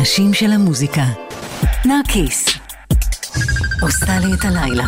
הנשים של המוזיקה. נרקיס. עושה לי את הלילה.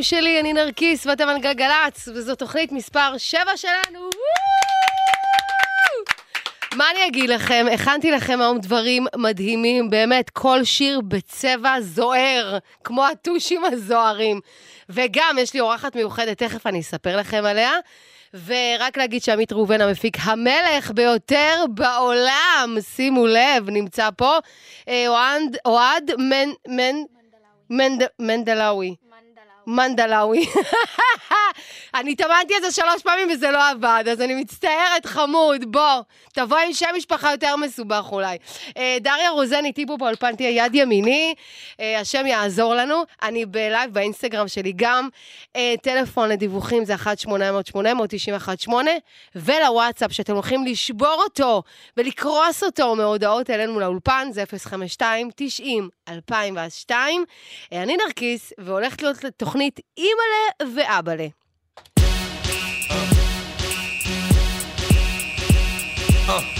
החיים שלי, אני נרקיס ואתם על גלגלצ, וזו תוכנית מספר 7 שלנו. מה אני אגיד לכם? הכנתי לכם היום דברים מדהימים, באמת, כל שיר בצבע זוהר, כמו הטושים הזוהרים. וגם, יש לי אורחת מיוחדת, תכף אני אספר לכם עליה. ורק להגיד שעמית ראובן המפיק המלך ביותר בעולם, שימו לב, נמצא פה. אה, אוהד, אוהד מנ... מנ... מנדלאווי. מנד, מנדלאווי. אני התאמנתי על זה שלוש פעמים וזה לא עבד, אז אני מצטערת, חמוד, בוא, תבוא עם שם משפחה יותר מסובך אולי. אה, דריה רוזן איתי פה באולפן תהיה יד ימיני, אה, השם יעזור לנו. אני בלייב באינסטגרם שלי גם. אה, טלפון לדיווחים זה 1-800-800-918, ולוואטסאפ שאתם הולכים לשבור אותו ולקרוס אותו מהודעות אלינו לאולפן, זה 052-90-2002. אה, אני נרקיס, והולכת להיות תוכנית אימא'לה ואבא'לה. Y'all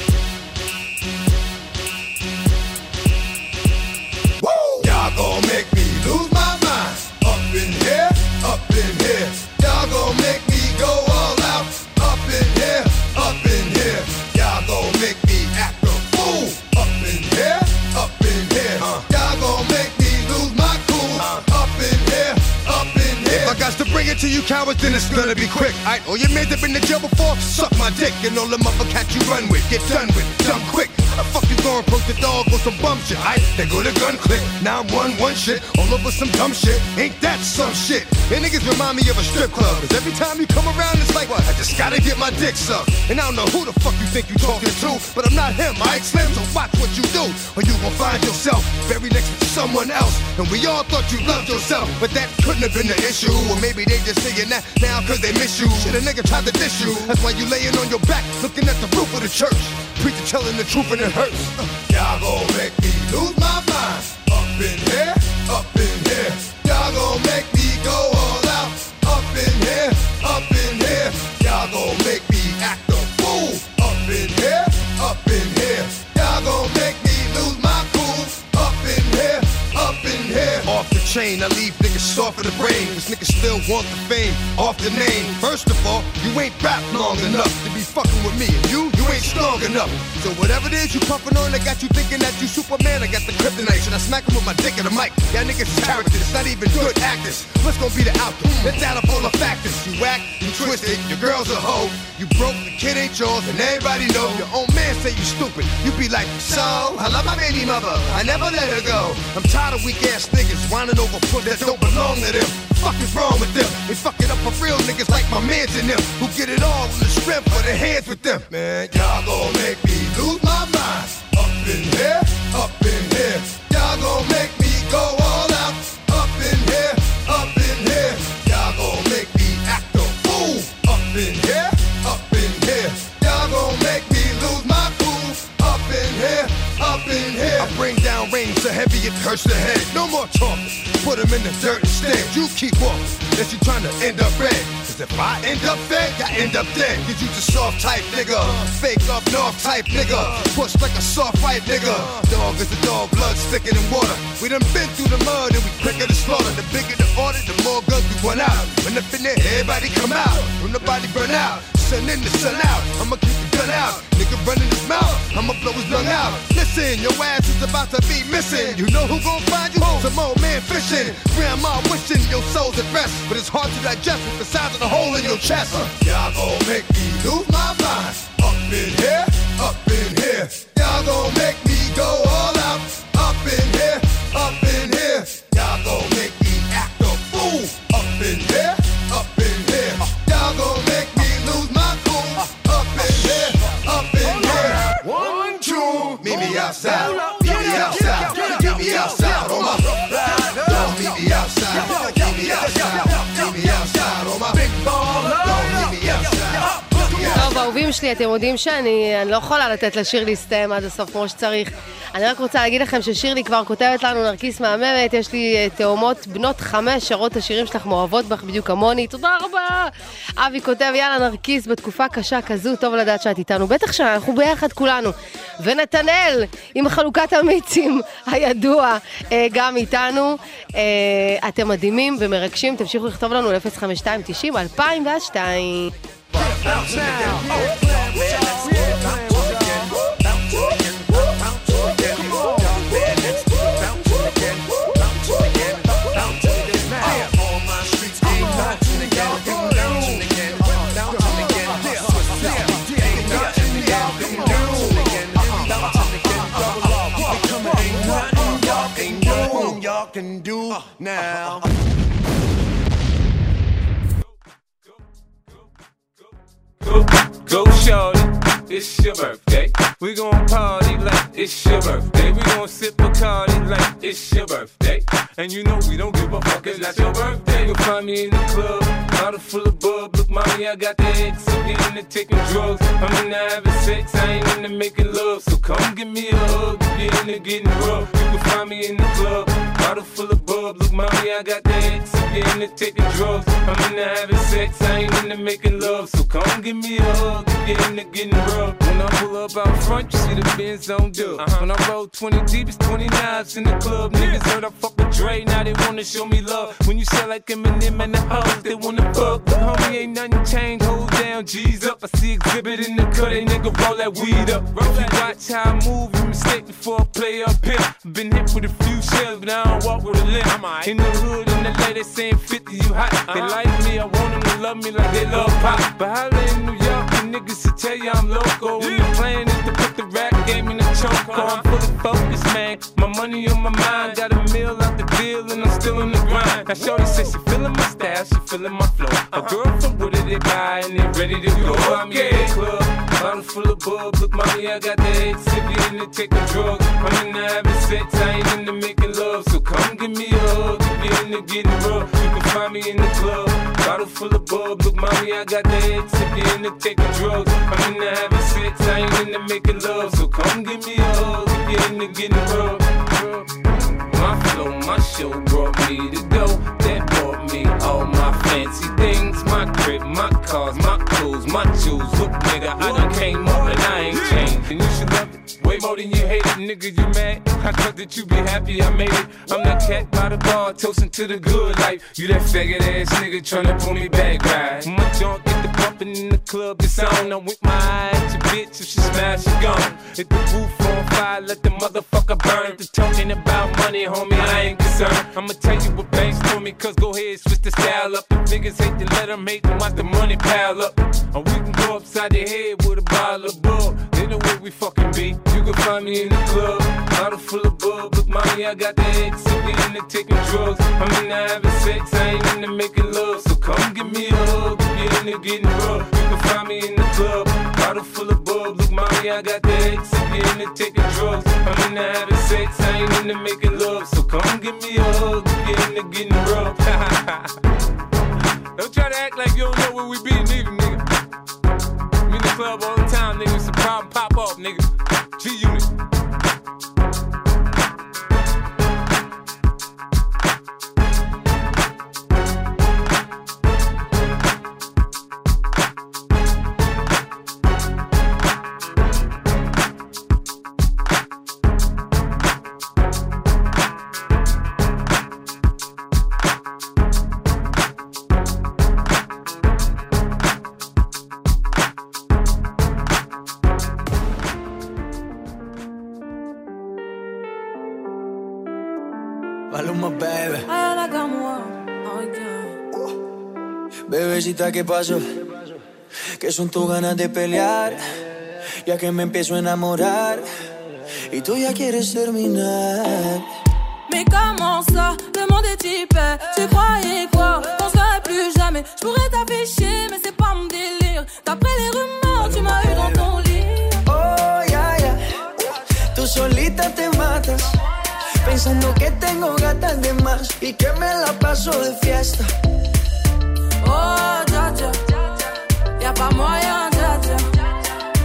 it to you cowards, then it's gonna be quick. Alright, all your men that been to jail before, suck my dick. And all the other cats you run with, get done with, dumb quick. The fuck you gonna the dog with some bum shit? Alright, they go to gun click. Now I'm one one shit, all over some dumb shit. Ain't that some shit? And niggas remind me of a strip club. Cause every time you come around, it's like, what? I just gotta get my dick sucked. And I don't know who the fuck you think you talking to, but I'm not him, alright, Slim? So watch what you do, or you gon' find yourself buried next to someone else. And we all thought you loved yourself, but that couldn't have been the issue. Or maybe they just saying that now cause they miss you. Shit, a nigga tried to diss you. That's why you laying on your back, looking at the roof of the church. Preacher telling the truth and it hurts. Uh, y'all gon' make me lose my mind. Up in here, up in here. Y'all gon' make me go all out. Up in here, up in here. Y'all gon' make me act a fool. Up in here, up in here. Y'all gon' make me lose my cool. Up in here, up in here. Off the chain, I leave soft for the brain. Cause niggas still want the fame off the name. First of all, you ain't rap long enough to be fucking with me. And you ain't strong enough. So whatever it is you puffin' on, I got you thinking that you Superman. I got the kryptonite. Should I smack him with my dick in the mic? Y'all niggas characters, not even good actors. What's gonna be the outcome? Let's add up all the factors. You whack, you twisted, your girl's a hoe. You broke, the kid ain't yours, and everybody know. Your own man say you stupid. You be like, so, I love my baby mother. I never let her go. I'm tired of weak ass niggas whining over foot that don't belong to them. Fuck is wrong with them? They fuck it up for real niggas like my mans and them who get it all in the strength for their hands with them. Man, y'all gon' make me lose my mind. Up in here, up in here. Y'all gon' make me go it hurts the head. No more talking. put 'em in the dirt instead. You keep walking. Unless you trying to end up red. Cause if I end up dead, I end up dead. Cause you just soft type nigga. Fake up north type nigga. Push like a soft fight nigga. Dog is a dog, blood thicker than water. We done been through the mud and we quicker to slaughter. The bigger the order, the more guns we run out. When up in there, everybody come out. When the body burn out. Sun in the sun out. I'ma keep the gun out. Nigga running his mouth. I'ma blow his lung out. Listen, your ass is about to be missing. You know who gon' find you? Some old man fishing. Grandma wishing your soul's at rest. But it's hard to digest with the size of the hole in your chest. Y'all gon' make me lose my mind. Up in here, up in here. Y'all gon' make me go all out. Up in here, up in here. Y'all gon' make me act a fool. Up in here, up in here. Y'all gon' make me lose my cool. Up in here, up in here. One, two. Meet me outside. Meet me outside. אהובים שלי, אתם יודעים שאני אני לא יכולה לתת לשיר להסתיים עד הסוף כמו שצריך. אני רק רוצה להגיד לכם ששירלי כבר כותבת לנו נרקיס מהממת, יש לי אה, תאומות בנות חמש שרות השירים שלך מאוהבות בך בדיוק כמוני, תודה רבה! אבי כותב, יאללה נרקיס, בתקופה קשה כזו, טוב לדעת שאת איתנו. בטח שאנחנו ביחד כולנו. ונתנאל, עם חלוקת המיצים הידוע, אה, גם איתנו. אה, אתם מדהימים ומרגשים, תמשיכו לכתוב לנו ל-05290 Get out now. Oh, yeah, man, now. Go, go, shorty. It's your birthday. We gon' party like it's your birthday. We gon' sip Bacardi like it's your birthday. And you know we don't give a fuck, it's not your birthday. You'll find me in the club, bottle full of bub. Look, mommy, I got the X. I'm into taking drugs. I'm into having sex, I ain't into making love. So come give me a hug, you're into getting rough. You can find me in the club, bottle full of bub. Look, mommy, I got the X. I'm into taking drugs. I'm into having sex, I ain't into making love. So come give me a hug, if you're into getting rough. When I pull up out front, you see the Benz on dub. Uh-huh. When I roll 20 deep, it's 29s in the club. Niggas heard I fuck with Dre, now they wanna show me love. When you sell like Eminem and the hoes, they wanna fuck. But homie, ain't nothing changed, hold down, G's up. I see exhibit in the cut, they nigga roll that weed up. Roll that watch how I move, you mistake before I play up here. Been hit with a few shells, but I don't walk with a limp. In the hood, in the lady saying 50, you hot. They uh-huh. like me, I want them to love me like they love pop. But holla in New York, the niggas to tell you I'm loco. When the plan is to put the rap game in the choke. Uh-huh. I'm fully focused, man. My money on my mind, got a meal out the deal, and I'm still in the grind. Now, Shorty says she feeling my style, she feeling my flow. A girl from Wooded, they buy, and they ready to go. I'm in the club, bottle full of bub. Look, mommy, I got the head sippy into taking drugs. I'm into having sex, I ain't into making love. So come give me a hug, if you're into getting rough. You can find me in the club, bottle full of bub. Look, mommy, I got the head sippy into taking drugs. I'm into having sex, I ain't into making love. So come give me a hug, if you're into getting rough. My my show brought me to go. That brought me all my fancy things. My crib, my cars, my clothes, my jewels. Look, nigga, I done came up and I ain't changed. And you should love it way more than you hate it, nigga. You mad? I thought that you be happy I made it. I'm that cat by the bar, toasting to the good life. You that faggot ass nigga tryna pull me back, right? My junk get the bumping in the club, it's on. I'm with my eye at your bitch, if she smash, she gone. Hit the roof on fire, let the motherfucker burn. The talking about money, homie, I ain't concerned. I'ma tell you what banks told me, cause go ahead, switch the style up. The niggas hate to let them hate them, watch the money pile up. Or we can go upside the head with a bottle of bull. They know where we fucking be. You can find me in the club, bottle full of bub. Look, mommy, I got the X, so we into taking drugs. I'm into having sex, I ain't into making love. So come give me a hug, if you're into getting rough. You can find me in the club, bottle full of bub. Look, mommy, I got the X, so we into taking drugs. I'm into having sex, I ain't into making love. So come give me a hug, you're into getting rough. don't try to act like you don't know where we be, neither, nigga. I'm in the club all the time, nigga. It's a problem, pop up, nigga. G Unit. Yeah. Bebecita, ¿qué pasó? Que son tus ganas de pelear, ya que me empiezo a enamorar y tú ya quieres terminar. Mais comment ça, le monde est hyper Tu croyais quoi Qu'on serait plus jamais Je pourrais t'afficher mais c'est pas mon délire D'après les rumeurs tu m'as eu dans ton lit Oh, ya, ya. Tú solita te matas, pensando que tengo gatas de más y que me la paso de fiesta. Oh dja dja Y'a pas moyen dja dja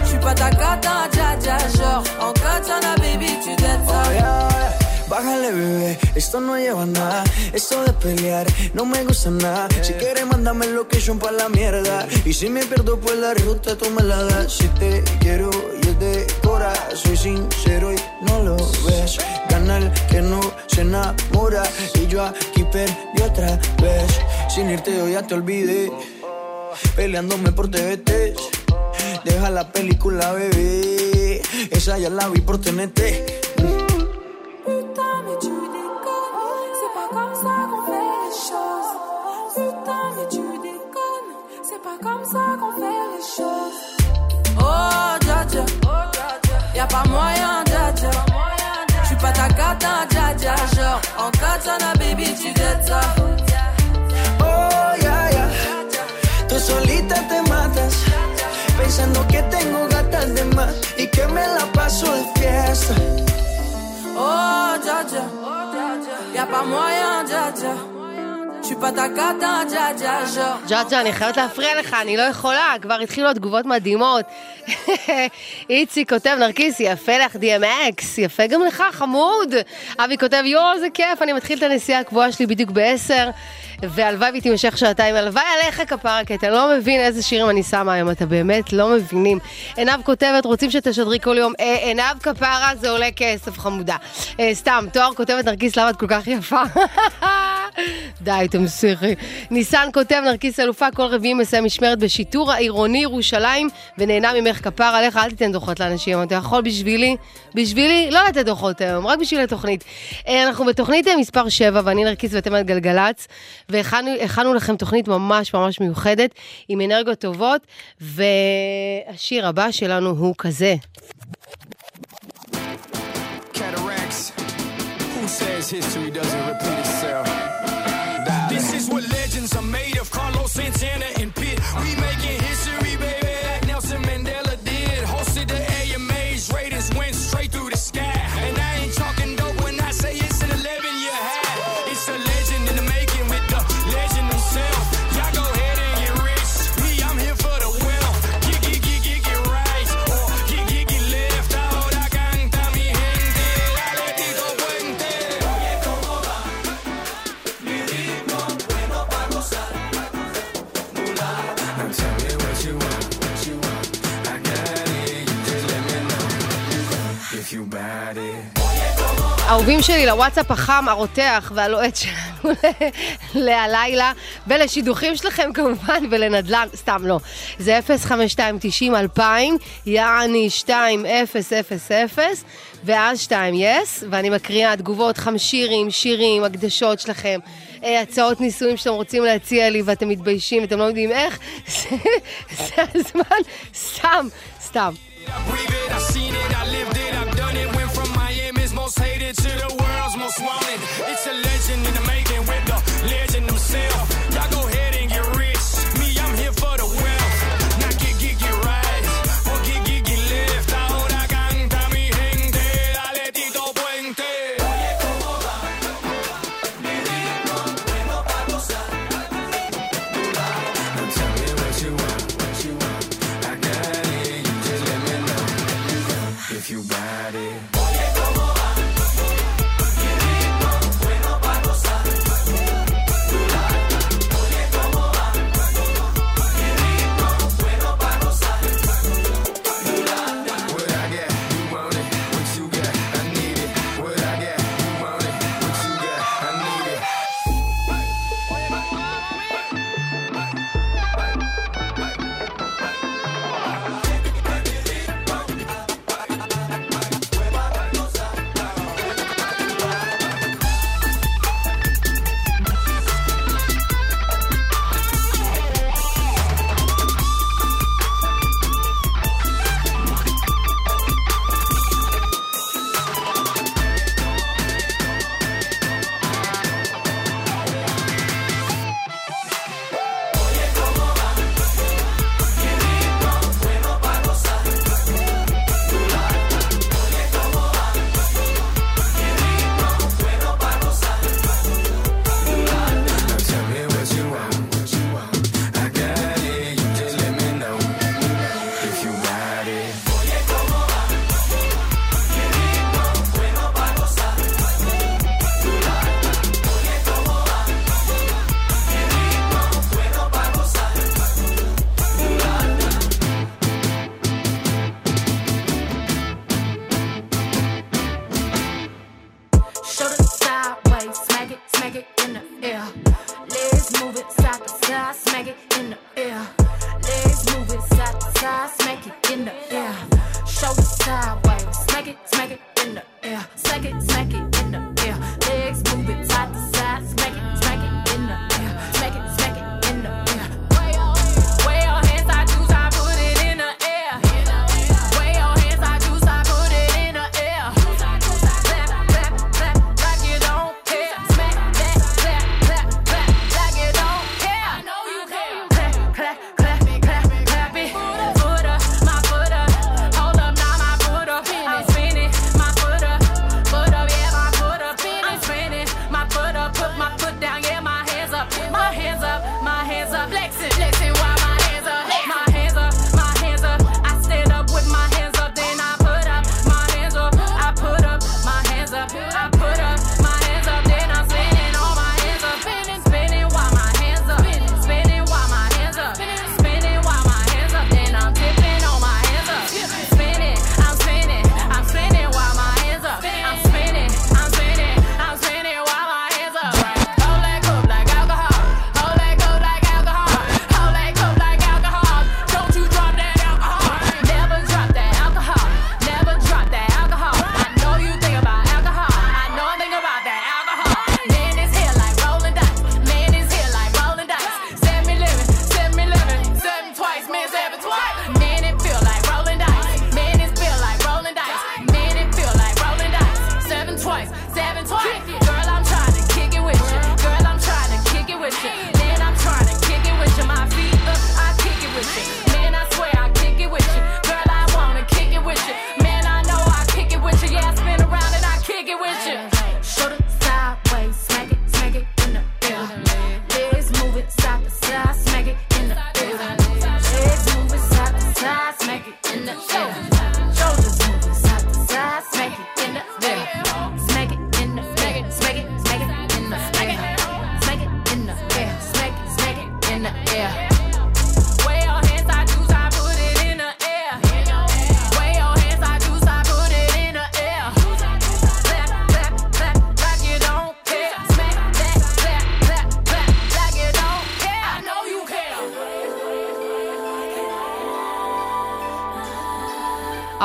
J'suis pas ta cata dja dja Genre en katana baby tu dettes ça Oh, ya. Bájale, bebé, esto no lleva nada. Esto de pelear no me gusta nada. Si quieres, mándame location pa' la mierda. Y si me pierdo, pues la ruta tú me la das. Si te quiero y es soy sincero y no lo ves. Gana el que no se enamora. Y yo aquí perdí otra vez. Sin irte, yo ya te olvidé. Peleándome por TVT. Deja la película, bebé. Esa ya la vi por TNT. Pas moyen, dja dja. J'suis pas ta dja dja. Genre, en katana, chuleta. Oh, ya, ya. Tú solita te matas. Pensando que tengo gatas de más y que me la paso de fiesta. Oh, ya, ya. Y'a pas moyen, ya, ya. ג'אג'ה, אני חייבת להפריע לך, אני לא יכולה, כבר התחילו התגובות מדהימות. איציק כותב, נרקיס, יפה לך DMX, יפה גם לך, חמוד. אבי כותב, יואו, איזה כיף, אני מתחיל את הנסיעה הקבועה שלי בדיוק ב-10, והלוואי והיא תימשך שעתיים, הלוואי עליך כפרה, כי אתה לא מבין איזה שירים אני שמה היום, אתה באמת לא מבינים. עינב כותבת, רוצים שתשדרי כל יום, אה, עינב כפרה זה עולה כסף, חמודה. אה, סתם, תואר כותבת, נרקיס, למה את כל כך יפה? די, תמשיכי. ניסן כותב, נרקיס אלופה, כל רביעי מסיים משמרת בשיטור העירוני ירושלים, ונהנה ממך כפר עליך, אל תיתן דוחות לאנשים, אתה יכול בשבילי, בשבילי, לא לתת דוחות היום, רק בשביל התוכנית. אה, אנחנו בתוכנית אה, מספר 7, ואני נרקיס ואתם על גלגלצ, והכנו לכם תוכנית ממש ממש מיוחדת, עם אנרגיות טובות, והשיר הבא שלנו הוא כזה. Cataracts. Who says history doesn't repeat itself? אהובים שלי לוואטסאפ החם, הרותח והלוהט שלנו להלילה, ולשידוכים שלכם כמובן, ולנדל"ן, סתם לא. זה 05290-2000, יעני 2000, ואז 2 יס, ואני מקריאה תגובות, חמשירים, שירים, הקדשות שלכם, אה, הצעות נישואים שאתם רוצים להציע לי ואתם מתביישים, אתם לא יודעים איך, זה הזמן, סתם, סתם.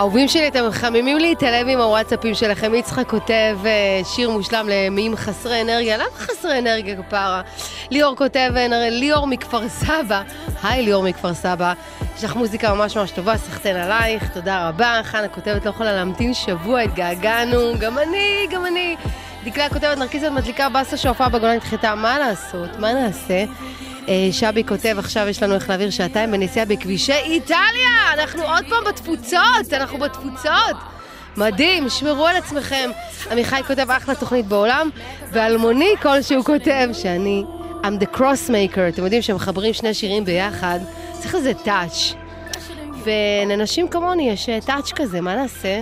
אהובים שלי, אתם מחממים לי את הלב עם הוואטסאפים שלכם. יצחק כותב אה, שיר מושלם למיעים חסרי אנרגיה. למה חסרי אנרגיה כפרה? ליאור כותב, אה, ליאור מכפר סבא. היי ליאור מכפר סבא. יש לך מוזיקה ממש ממש טובה, סחטיין עלייך, תודה רבה. חנה כותבת, לא יכולה להמתין שבוע, התגעגענו. גם אני, גם אני. דקלה כותבת, נרקיסת מדליקה באסה שהופעה בגולן נדחתה. מה לעשות? מה נעשה? אה, שבי כותב, עכשיו יש לנו איך להעביר שעתיים בנסיעה בכבישי איטליה! אנחנו עוד פעם בתפוצות! אנחנו בתפוצות! מדהים, שמרו על עצמכם. עמיחי כותב, אחלה תוכנית בעולם, ואלמוני כלשהו כותב שאני I'm the crossmaker. אתם יודעים שמחברים שני שירים ביחד, צריך לזה טאץ'. ולנשים כמוני יש טאץ' כזה, מה נעשה?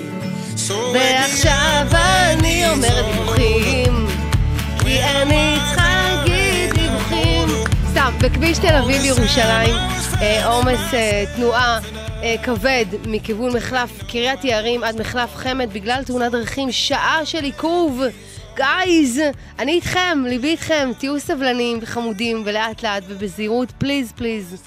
ועכשיו אני אומרת דיווחים, כי אני צריכה להגיד דיווחים. סתם, בכביש תל אביב ירושלים, אה, עומס אה, תנועה אה, כבד מכיוון מחלף קריית יערים עד מחלף חמד בגלל תאונת דרכים, שעה של עיכוב. גייז, אני איתכם, ליבי איתכם, תהיו סבלניים וחמודים ולאט לאט ובזהירות, פליז פליז.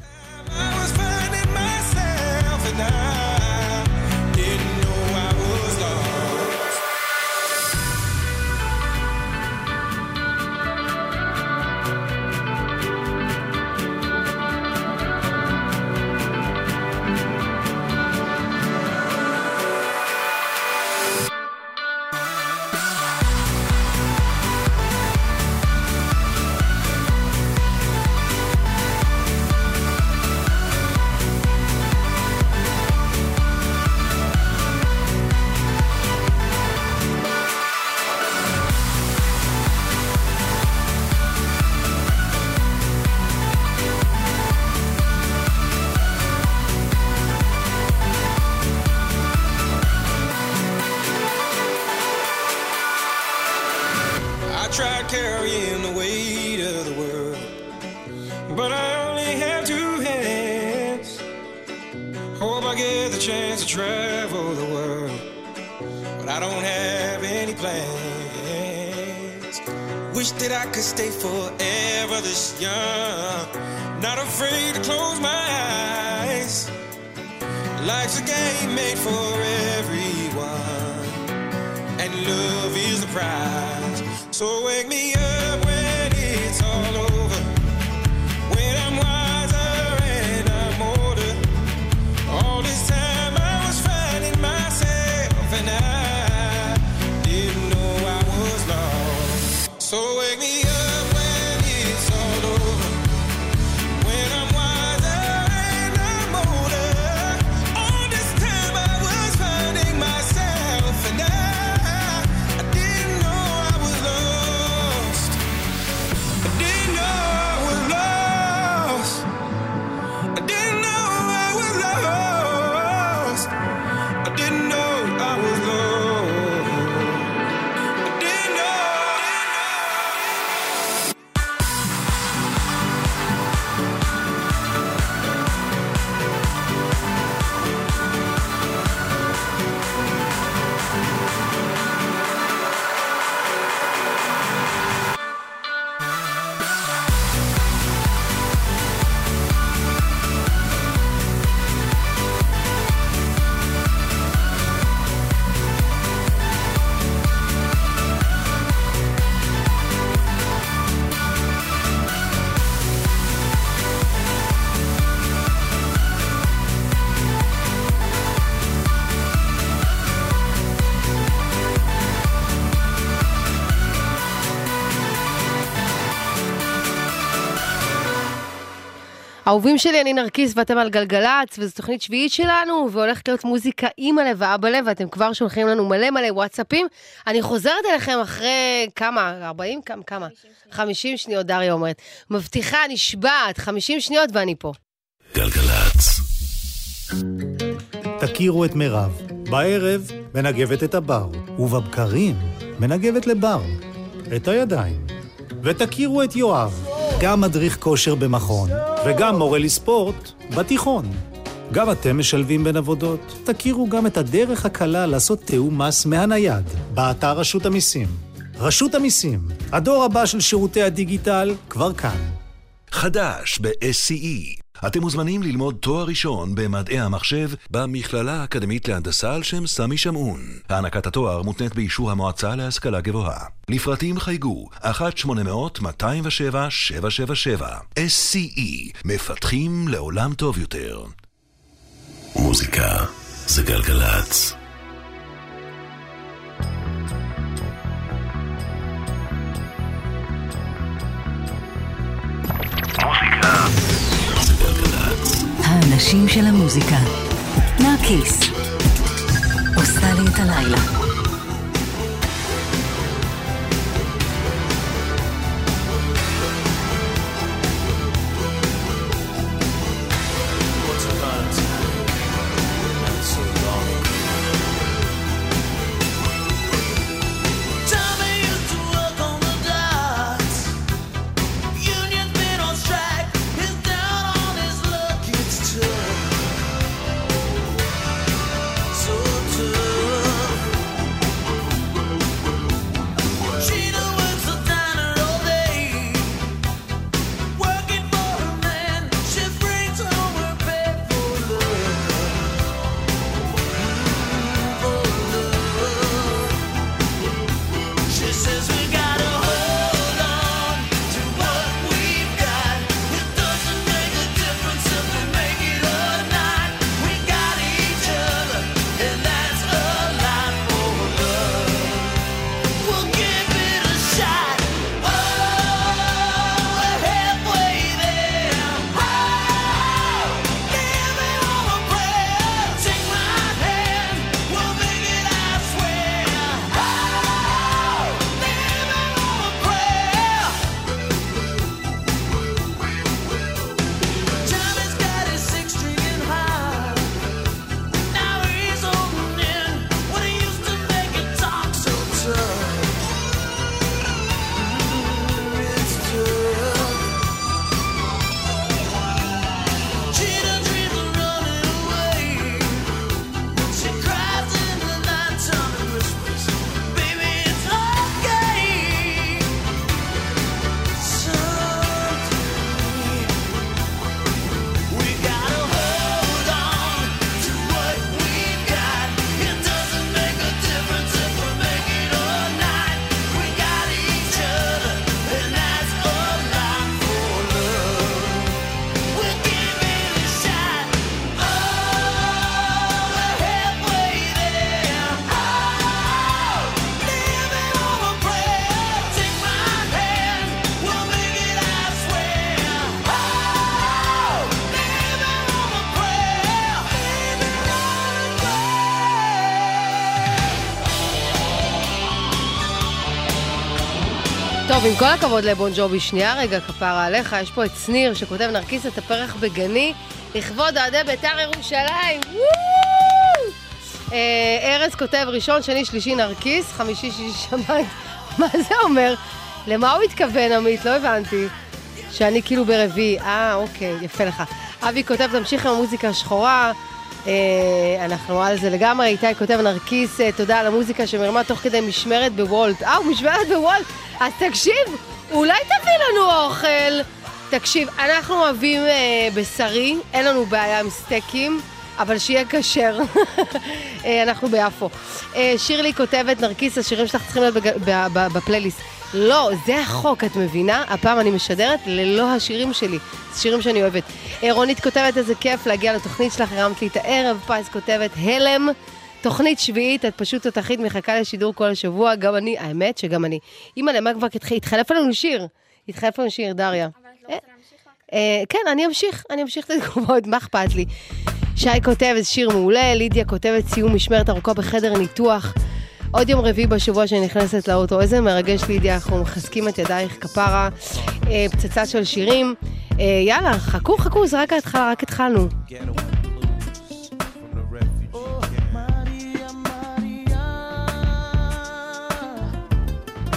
אהובים שלי, אני נרקיס ואתם על גלגלצ, וזו תוכנית שביעית שלנו, והולכת להיות מוזיקה אימא'לה ואבא'לה, ואתם כבר שולחים לנו מלא מלא וואטסאפים. אני חוזרת אליכם אחרי כמה? 40? כמה? כמה? 50 שניות, דריה אומרת. מבטיחה, נשבעת, 50 שניות ואני פה. גלגלצ. תכירו את מירב. בערב מנגבת את הבר, ובבקרים מנגבת לבר. את הידיים. ותכירו את יואב, גם מדריך כושר במכון, וגם מורה לספורט בתיכון. גם אתם משלבים בין עבודות? תכירו גם את הדרך הקלה לעשות תיאום מס מהנייד, באתר רשות המיסים. רשות המיסים, הדור הבא של שירותי הדיגיטל, כבר כאן. חדש ב-SCE. אתם מוזמנים ללמוד תואר ראשון במדעי המחשב במכללה האקדמית להנדסה על שם סמי שמעון. הענקת התואר מותנית באישור המועצה להשכלה גבוהה. לפרטים חייגו 1-800-207-777. SCE, מפתחים לעולם טוב יותר. מוזיקה זה גלגלצ. האנשים של המוזיקה. נרקיס. עושה לי את הלילה. טוב, עם כל הכבוד לבון ג'ובי, שנייה רגע, כפרה עליך, יש פה את שניר שכותב נרקיס את הפרח בגני, לכבוד אוהדי בית"ר ירושלים. אה, ארז כותב ראשון, שני, שלישי נרקיס, חמישי, שישי שבת. מה זה אומר? למה הוא התכוון, עמית? לא הבנתי. שאני כאילו ברביעי. אה, אוקיי, יפה לך. אבי כותב, תמשיך עם המוזיקה השחורה. אה, אנחנו על זה לגמרי. איתי כותב, נרקיס, אה, תודה על המוזיקה שמרמה תוך כדי משמרת בוולט. אה, הוא משמרת בוולט? אז תקשיב, אולי תביא לנו אוכל. תקשיב, אנחנו אוהבים אה, בשרי, אין לנו בעיה עם סטייקים. אבל שיהיה כשר. אה, אנחנו ביפו. שירלי כותבת, נרקיס, השירים שלך צריכים להיות בפלייליסט. לא, זה החוק, את מבינה? הפעם אני משדרת ללא השירים שלי. זה שירים שאני אוהבת. רונית כותבת, איזה כיף להגיע לתוכנית שלך, הרמת לי את הערב. פייס כותבת, הלם. תוכנית שביעית, את פשוט תותחית, מחכה לשידור כל השבוע, גם אני, האמת שגם אני. אימא, למה כבר התח- התחלף לנו שיר? התחלף לנו שיר, דריה. אה, אה, כן, אני אמשיך, אני אמשיך את התגובות, מה אכפת לי? שי כותבת שיר מעולה, לידיה כותבת סיום משמרת ארוכה בחדר ניתוח. עוד יום רביעי בשבוע שאני נכנסת לאוטו, איזה מרגש לידיה, אנחנו מחזקים את ידייך כפרה, אה, פצצה של שירים. אה, יאללה, חכו, חכו, זה רק ההתחלה, רק התחלנו.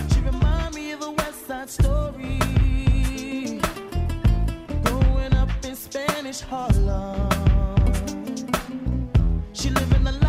She remind me of a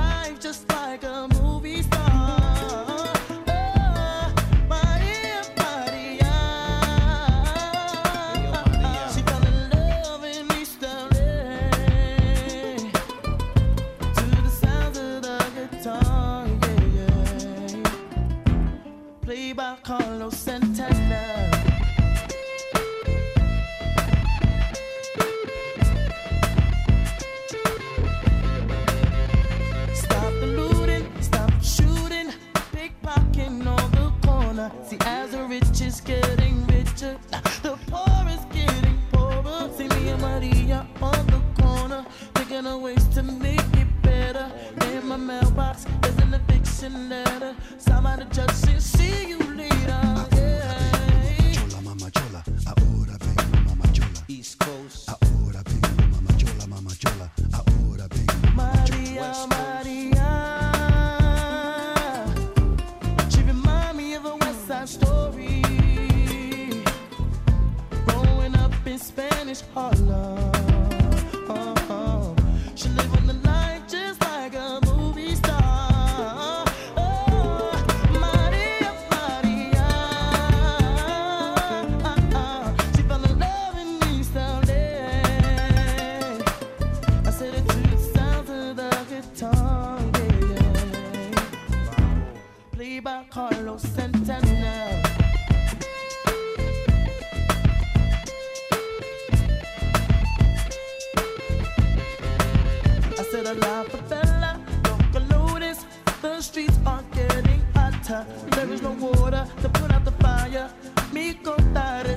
getting richer, the poor is getting poorer. See me and Maria on the corner, thinking of ways to make it better. In my mailbox, there's an eviction letter. Somebody just said, see you hotter. There is no water to put out the fire. Mi contar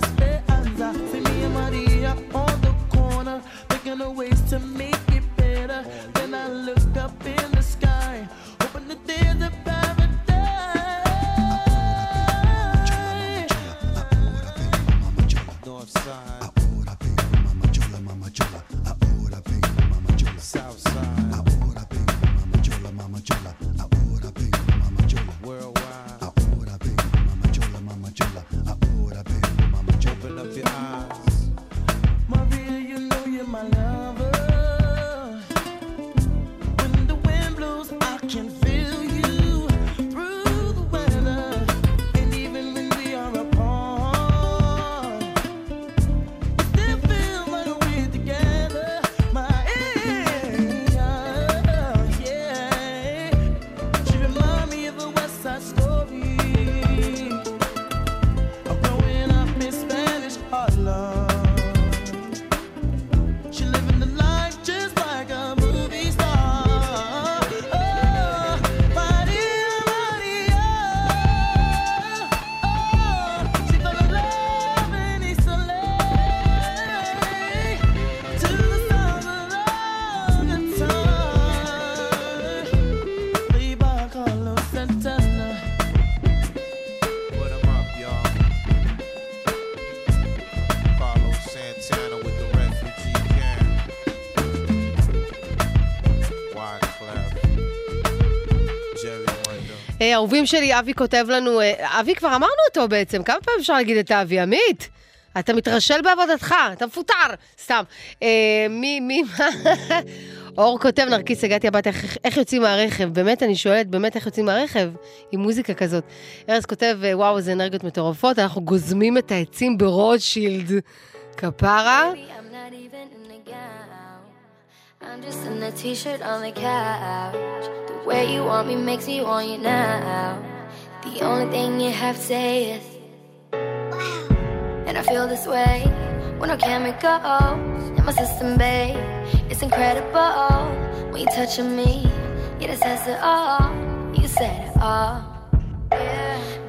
אהובים שלי, אבי כותב לנו, אה, אבי, כבר אמרנו אותו בעצם, כמה פעמים אפשר להגיד את אבי? עמית, אתה מתרשל בעבודתך, אתה מפוטר, סתם. אה, מי, מי, מה? אור כותב, נרקיס, הגעתי הביתה, איך, איך יוצאים מהרכב? באמת, אני שואלת, באמת איך יוצאים מהרכב? עם מוזיקה כזאת. ארז כותב, אה, וואו, איזה אנרגיות מטורפות, אנחנו גוזמים את העצים ברוטשילד. כפרה. I'm just in a t-shirt on the couch. The way you want me makes me want you now. The only thing you have to say is, and I feel this way when no chemicals in my system, babe. It's incredible when you touching me. Yeah, that says it all. You said it all. Baby,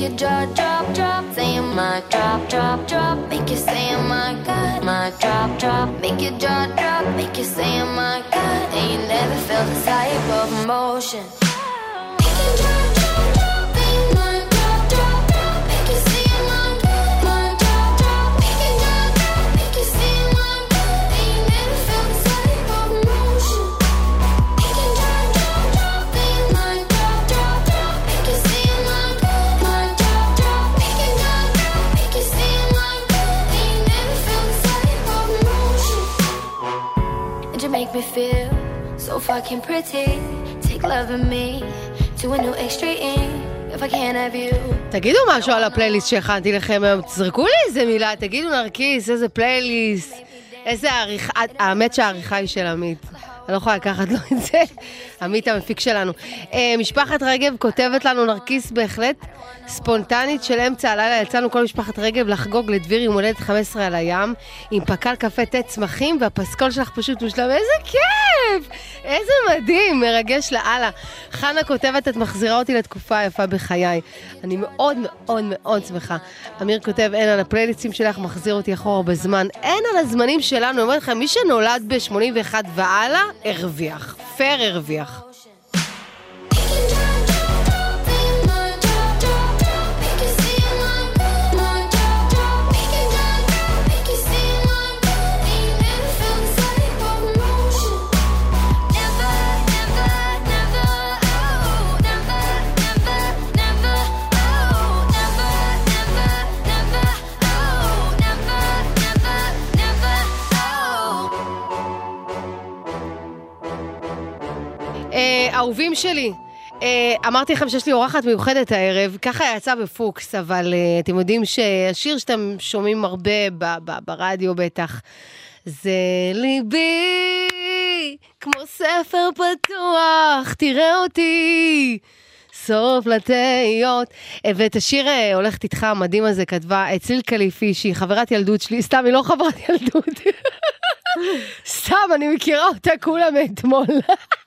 your jaw drop, drop. Saying my drop, drop, drop. Make you say, oh my God. My drop, drop. Make your jaw drop. Make you say, oh my God. And you never felt this type of emotion. Make jaw drop, drop. Me feel so fucking pretty. Take love in me to a new extreme. תגידו משהו על הפלייליסט שהכנתי לכם היום, תזרקו לי איזה מילה, תגידו נרקיס, איזה פלייליסט, איזה עריכה, האמת שהעריכה היא של עמית. אני לא יכולה לקחת לו את זה, עמית המפיק שלנו. אה, משפחת רגב כותבת לנו נרקיס בהחלט ספונטנית של אמצע הלילה, יצאנו כל משפחת רגב לחגוג לדביר יום הולדת 15 על הים, עם פקל קפה תה צמחים, והפסקול שלך פשוט מושלם, איזה כיף! איזה מדהים, מרגש לאללה. חנה כותבת, את מחזירה אותי לתקופה היפה בחיי. אני מאוד מאוד מאוד שמחה. אמיר כותב, אין על הפלייליסטים שלך, מחזיר אותי אחורה בזמן. אין על הזמנים שלנו, אני אומרת לכם, מי שנולד ב-81 והלאה, הרוויח. פייר הרוויח. אהובים שלי, אה, אמרתי לכם שיש לי אורחת מיוחדת הערב, ככה יצא בפוקס, אבל אה, אתם יודעים שהשיר שאתם שומעים הרבה ב- ב- ברדיו בטח, זה ליבי, כמו ספר פתוח, תראה אותי. סוף לתהיות. אה, ואת השיר אה, הולכת איתך המדהים הזה כתבה אה, צליל קליפי, שהיא חברת ילדות שלי, סתם, היא לא חברת ילדות. סתם, אני מכירה אותה כולה מאתמול.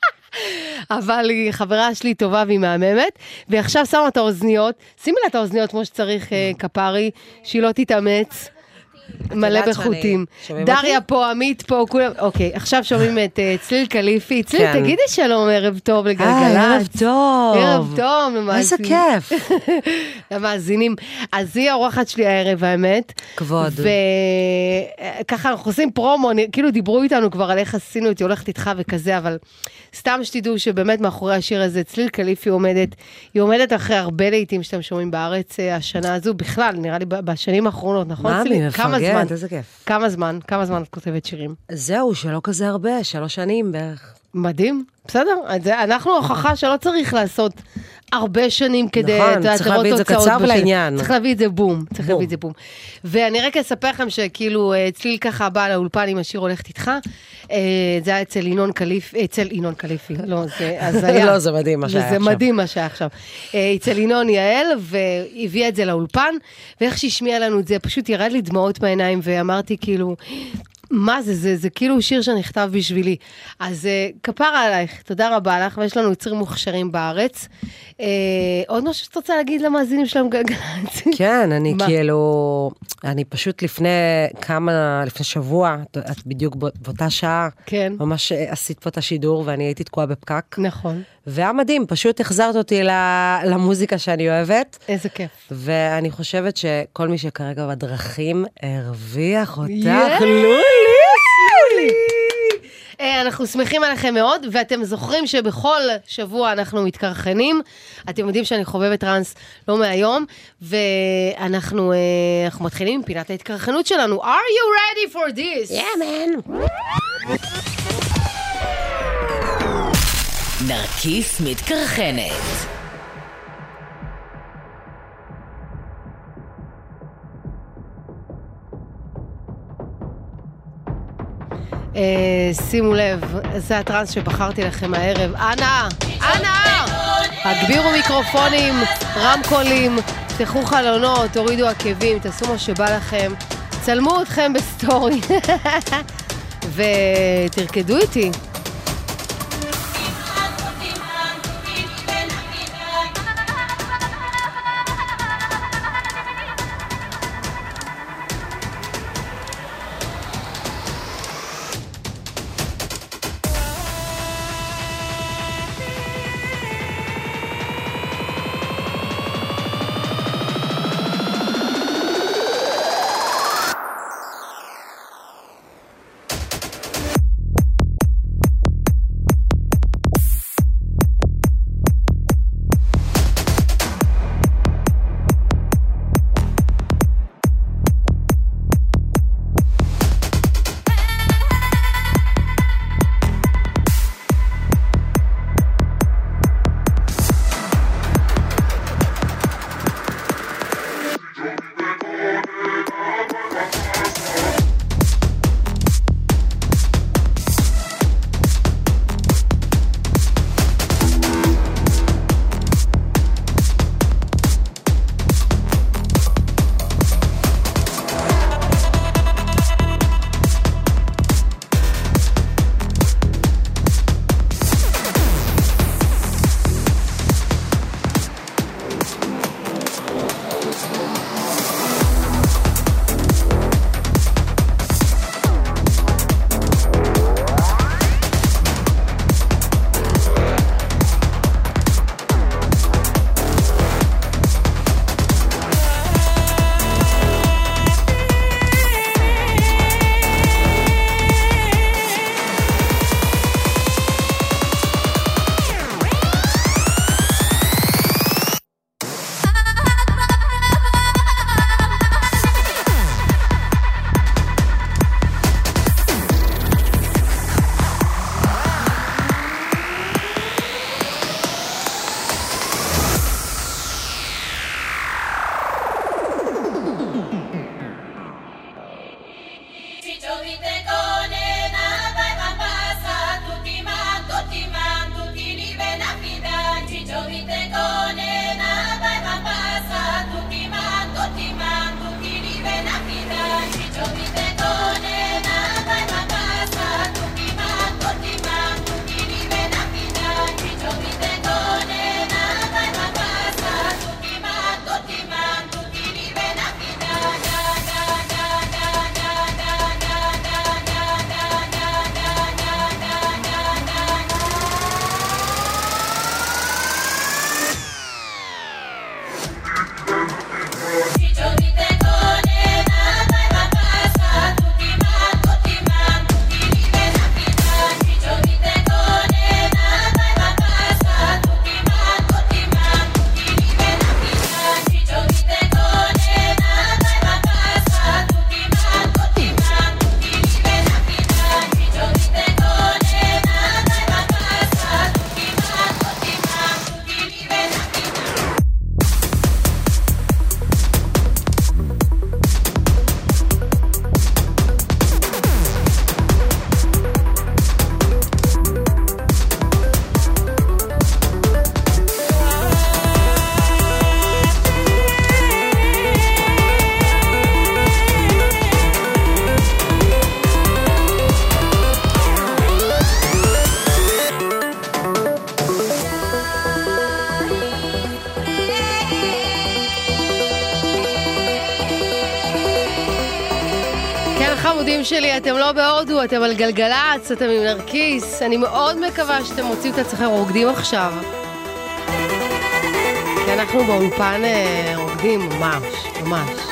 אבל היא חברה שלי טובה והיא מהממת, והיא עכשיו שמה את האוזניות, שימי לה את האוזניות כמו שצריך, אה, כפרי, שהיא לא תתאמץ. מלא בחוטים. דריה אותי? פה, עמית פה, כולם... אוקיי, עכשיו שומעים את אה, צליל קליפי. צליל, כן. תגידי שלום, ערב טוב לגלגלצ. אה, ערב טוב. ערב טוב, איזה למאזינים. כיף. למאזינים. אז היא האורחת שלי הערב, האמת. כבוד. וככה אנחנו עושים פרומו, כאילו דיברו איתנו כבר על איך עשינו היא הולכת איתך וכזה, אבל סתם שתדעו שבאמת מאחורי השיר הזה צליל קליפי עומדת, היא עומדת אחרי הרבה להיטים שאתם שומעים בארץ אה, השנה הזו, בכלל, נראה לי בשנים האחרונות, נכון? מאמי? זמן? איזה כיף. כמה זמן? כמה זמן את כותבת שירים? זהו, שלא כזה הרבה, שלוש שנים בערך. מדהים, בסדר. אנחנו הוכחה שלא צריך לעשות הרבה שנים כדי, נכון, את יודעת, צריך לראות להביא את זה תוצאות קצר. ולעניין. צריך להביא את זה בום, צריך בום. להביא את זה בום. ואני רק אספר לכם שכאילו אה, צליל ככה באה לאולפן עם השיר הולכת איתך. אה, זה היה אצל ינון קליפי, אצל ינון קליפי, לא, זה הזיה. לא, זה מדהים מה שהיה זה עכשיו. מדהים מה שהיה עכשיו. אה, אצל ינון יעל, והביאה את זה לאולפן, ואיך שהשמיע לנו את זה, פשוט ירד לי דמעות בעיניים, ואמרתי כאילו, מה זה, זה, זה כאילו שיר שנכתב בשבילי. אז אה, כפרה עלייך, תודה רבה לך, ויש לנו יוצרים מוכשרים בארץ. אה, עוד משהו שאת רוצה להגיד למאזינים שלנו גלגלצ? כן, אני? כאילו, אני פשוט לפני כמה, לפני שבוע, את- בדיוק בא- באותה שעה, כן. ממש אה, עשית פה את השידור ואני הייתי תקועה בפקק. נכון. והיה מדהים, פשוט החזרת אותי ל- למוזיקה שאני אוהבת. איזה כיף. ואני חושבת שכל מי שכרגע בדרכים הרוויח אותך, יש! לולי. אה, אנחנו שמחים עליכם מאוד, ואתם זוכרים שבכל שבוע אנחנו מתקרחנים. אתם יודעים שאני חובבת טראנס לא מהיום, ואנחנו אה, אנחנו מתחילים עם פינת ההתקרחנות שלנו. are you ready for this? Yeah, man. נרקיס מתקרחנת. אה, שימו לב, זה הטראנס שבחרתי לכם הערב. אנא, אנא! הגבירו מיקרופונים, רמקולים, פתחו חלונות, תורידו עקבים, תעשו מה שבא לכם. צלמו אתכם בסטורי. ותרקדו איתי. בהודו, אתם על גלגלצ, אתם עם נרקיס. אני מאוד מקווה שאתם מוצאים את עצמכם רוקדים עכשיו. כי אנחנו באולפן אה, רוקדים ממש, ממש.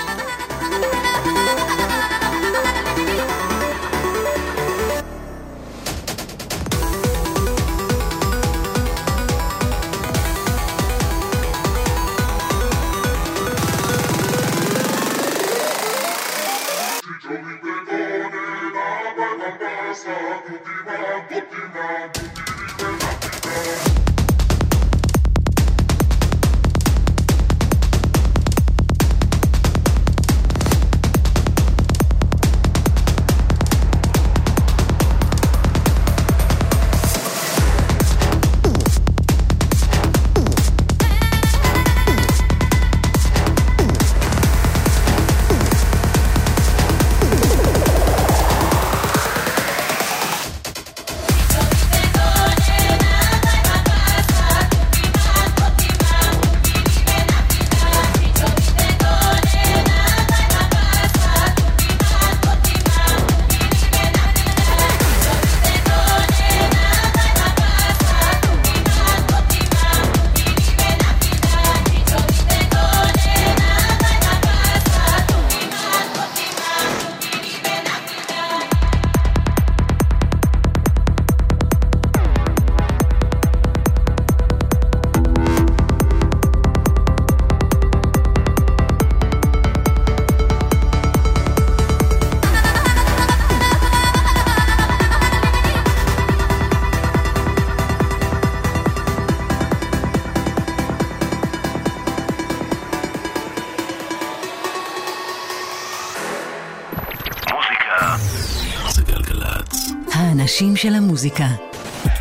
האנשים של המוזיקה.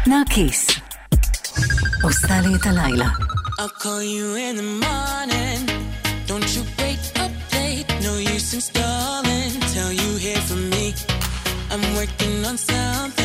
נרקיס. עושה לי את הלילה. I'll call you in the morning. Don't you wait up late. No use in stalling till you hear from me. I'm working on something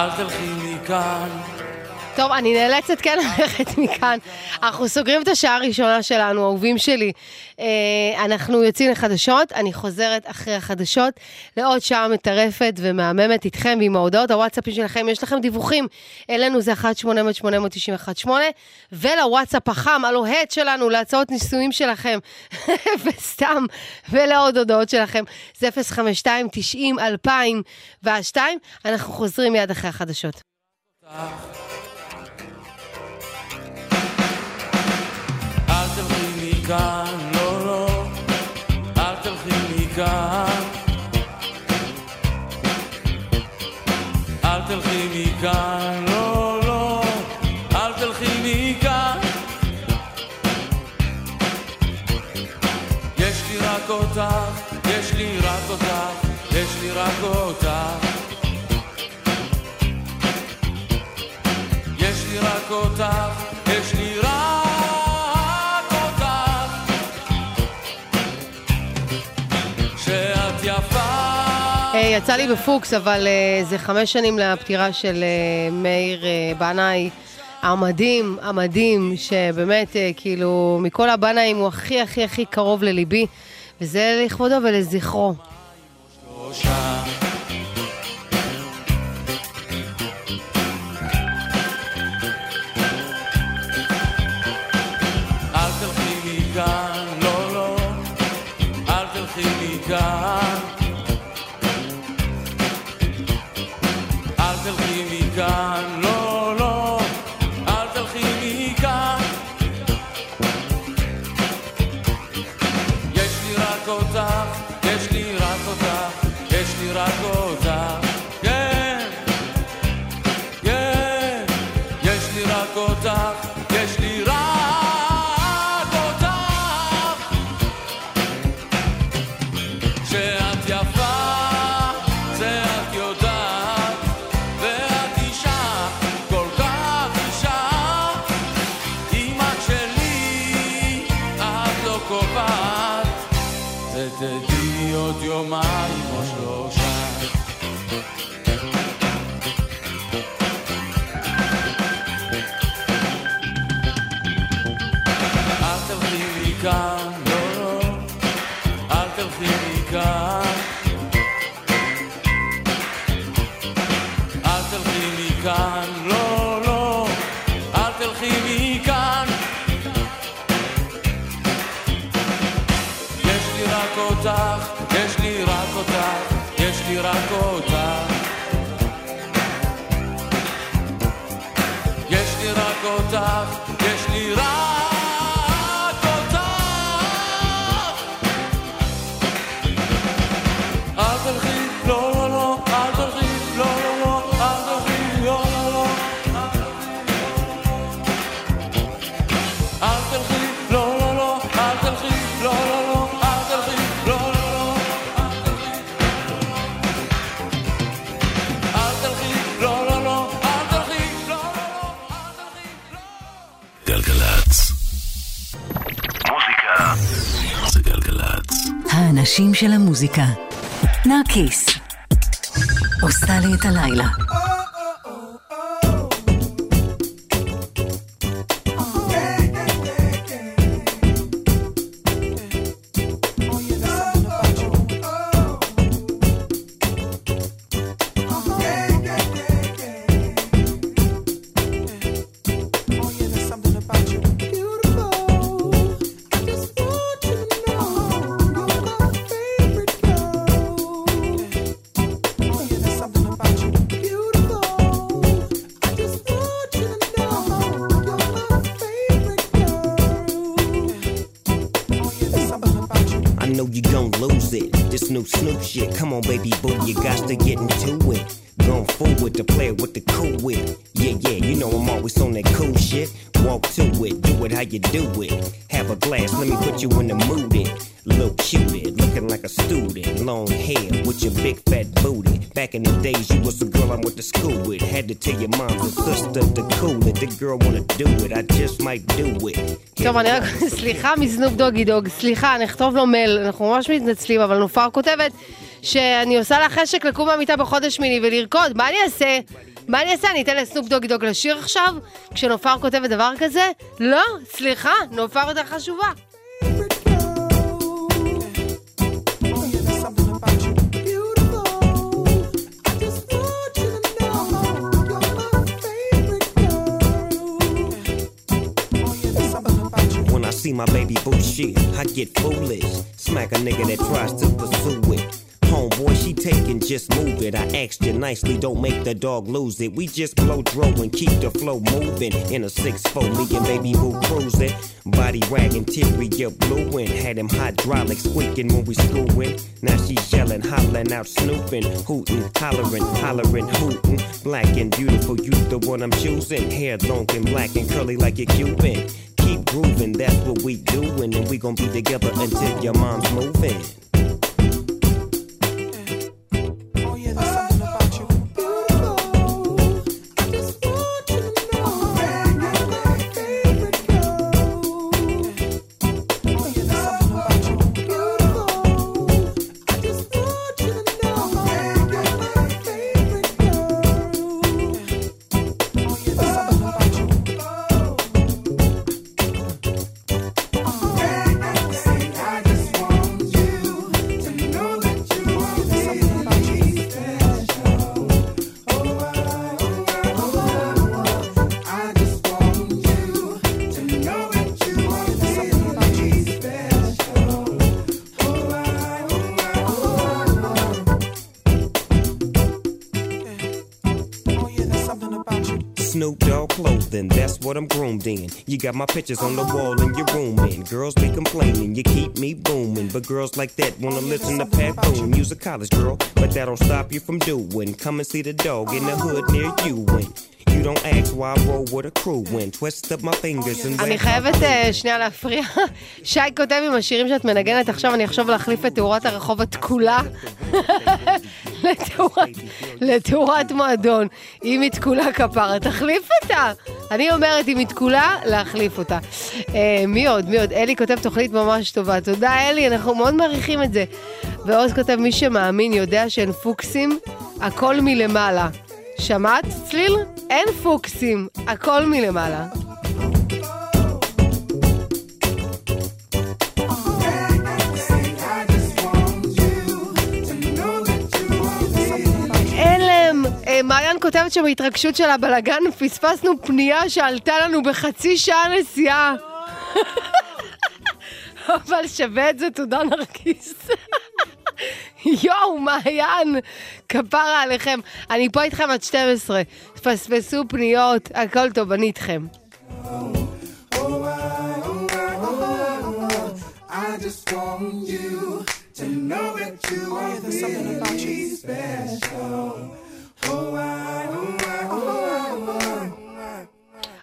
אל תלכי מכאן. טוב, אני נאלצת כן ללכת מכאן. אנחנו סוגרים את השעה הראשונה שלנו, אהובים שלי. אה, אנחנו יוצאים לחדשות, אני חוזרת אחרי החדשות. לעוד שעה מטרפת ומהממת איתכם ועם ההודעות. הוואטסאפים שלכם. יש לכם דיווחים, אלינו זה 1-800-891-8, ולוואטסאפ החם, הלוהט שלנו, להצעות נישואים שלכם, וסתם, ולעוד הודעות שלכם, זה 052-90-2002, אנחנו חוזרים מיד אחרי החדשות. מכאן, מכאן. אל תלכי מכאן, לא, לא, אל תלכי מכאן. יש לי רק אותך, יש לי רק אותך, יש לי רק אותך. יש לי רק אותך, יצא לי בפוקס, אבל אה, זה חמש שנים לפטירה של אה, מאיר אה, בנאי המדהים, המדהים, שבאמת, אה, כאילו, מכל הבנאים הוא הכי הכי הכי קרוב לליבי, וזה לכבודו ולזכרו. שלושה. האנשים של המוזיקה. נרקיס. עושה לי את הלילה. טוב, אני רק, סליחה מסנופ דוגי דוג, סליחה, נכתוב לו מייל, אנחנו ממש מתנצלים, אבל נופר כותבת שאני עושה לה חשק לקום מהמיטה בחודש שמיני ולרקוד, מה אני אעשה? מה אני אעשה? אני אתן לסנופ דוג דוג לשיר עכשיו? כשנופר כותבת דבר כזה? לא, סליחה, נופר יותר חשובה. My baby boo shit, I get foolish. Smack a nigga that tries to pursue it. Homeboy, she taking, just move it. I asked you nicely, don't make the dog lose it. We just blow dro and keep the flow moving. In a 6-4, me and baby boo cruising. Body wagging, interior blueing. Had him hydraulics squeaking when we screwing. Now she yelling, hollering out, snooping, hooting, hollering, hollering, hooting. Black and beautiful, you the one I'm choosing. Hair long and black and curly like a Cuban. Keep grooving, that's what we doing, and we gon' be together until your mom's moving. Clothing, that's what I'm groomed in. You got my pictures on the wall in your room, and girls be complaining, you keep me booming. But girls like that wanna listen to Pat Boone, use a college girl, but that don't stop you from doing. Come and see the dog in the hood near you when you don't ask why I roll with a crew when twist up my fingers and אני חייבת אה, שנייה להפריע. שי כותב עם השירים שאת מנגנת עכשיו, אני אחשוב להחליף את תאורת הרחוב התכולה לתאורת- לתאורת מועדון. אם היא תכולה כפרה, תחליף אותה. אני אומרת, אם היא תכולה, להחליף אותה. אה, מי עוד? מי עוד? אלי כותב תוכנית ממש טובה. תודה, אלי, אנחנו מאוד מעריכים את זה. ועוז כותב, מי שמאמין יודע שאין פוקסים, הכל מלמעלה. שמעת, צליל? אין פוקסים, הכל מלמעלה. מעיין כותבת שבהתרגשות של הבלגן פספסנו פנייה שעלתה לנו בחצי שעה נסיעה. אבל שווה את זה, תודה נרקיס. יואו, מעיין, כפרה עליכם. אני פה איתכם עד 12. תפספסו פניות, הכל טוב, אני איתכם. I just want you to know that you are really special.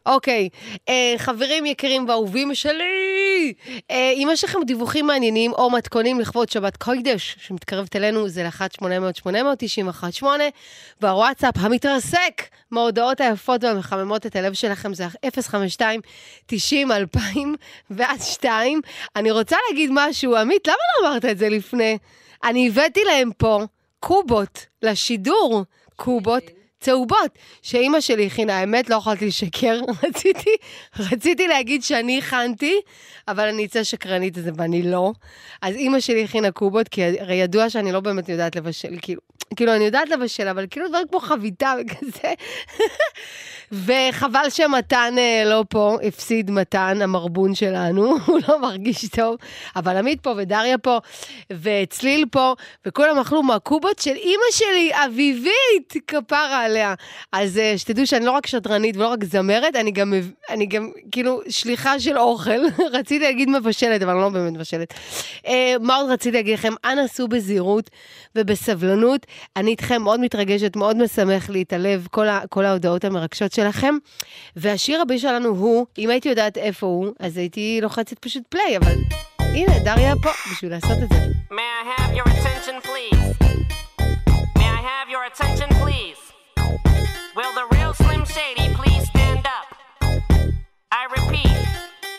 אוקיי, אה, חברים יקרים ואהובים שלי, אה, אם יש לכם דיווחים מעניינים או מתכונים לכבוד שבת קוידש שמתקרבת אלינו, זה ל-1-800-890-18, והוואטסאפ המתרסק מההודעות היפות והמחממות את הלב שלכם זה 052-90-2000 ואז 2. אני רוצה להגיד משהו, עמית, למה לא אמרת את זה לפני? אני הבאתי להם פה קובות לשידור, קובות. צהובות, שאימא שלי הכינה, האמת, לא יכולתי לשקר, רציתי, רציתי להגיד שאני הכנתי, אבל אני אצא שקרנית הזה ואני לא. אז אימא שלי הכינה קובות, כי הרי ידוע שאני לא באמת יודעת לבשל, כאילו, כאילו, אני יודעת לבשל, אבל כאילו דברים כמו חביתה וכזה. וחבל שמתן אה, לא פה, הפסיד מתן, המרבון שלנו, הוא לא מרגיש טוב, אבל עמית פה ודריה פה, וצליל פה, וכולם אכלו מהקובות של אימא שלי, אביבית, כפרה עליה. אז אה, שתדעו שאני לא רק שדרנית ולא רק זמרת, אני גם, אני גם כאילו שליחה של אוכל. רציתי להגיד מבשלת, אבל לא באמת מבשלת. אה, מה עוד רציתי להגיד לכם? אנא סעו בזהירות ובסבלנות. אני איתכם מאוד מתרגשת, מאוד משמח לי את הלב, כל, ה, כל ההודעות המרגשות שלכם. והשיר הבא שלנו הוא, אם הייתי יודעת איפה הוא, אז הייתי לוחצת פשוט פליי, אבל הנה, דריה פה בשביל לעשות את זה. May I have your attention, please? May I have your attention, please? Will the real Slim Shady please stand up? I repeat,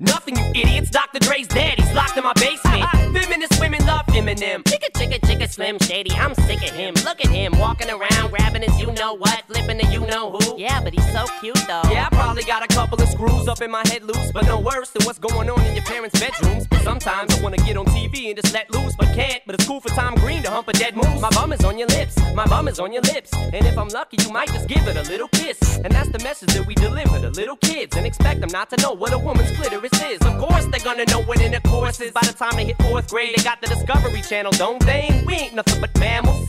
Nothing, you idiots. Dr. Dre's dead. He's locked in my basement. Feminist women love Eminem. Chicka, chicka, chicka, Slim Shady. I'm sick of him. Look at him walking around, grabbing his you know what, flipping the you know who. Yeah, but he's so cute though. Yeah, I probably got a couple of screws up in my head loose, but no worse than what's going on in your parents' bedrooms. Sometimes I wanna get on TV and just let loose, but can't. But it's cool for Green to hump a dead moose. My bum is on your lips. My bum is on your lips. And if I'm lucky, you might just give it a little kiss. And that's the message that we deliver to little kids and expect them not to know what a woman's clitoris is. Of course, they're gonna know what intercourse is. By the time they hit fourth grade, they got the Discovery Channel, don't they? We ain't nothing but mammals.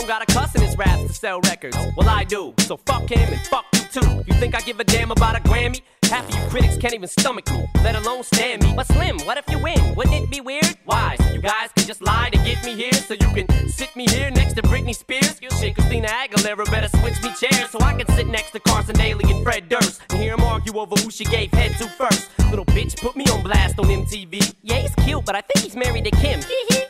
don't got a cuss in his raps to sell records. Well, I do. So fuck him and fuck you too. You think I give a damn about a Grammy? Half of you critics can't even stomach me, let alone stand me. But Slim, what if you win? Wouldn't it be weird? Why? So you guys can just lie to get me here, so you can sit me here next to Britney Spears. Shit, Christina Aguilera better switch me chairs so I can sit next to Carson Daly and Fred Durst and hear them argue over who she gave head to first. Little bitch put me on blast on MTV. Yeah, he's cute, but I think he's married to Kim.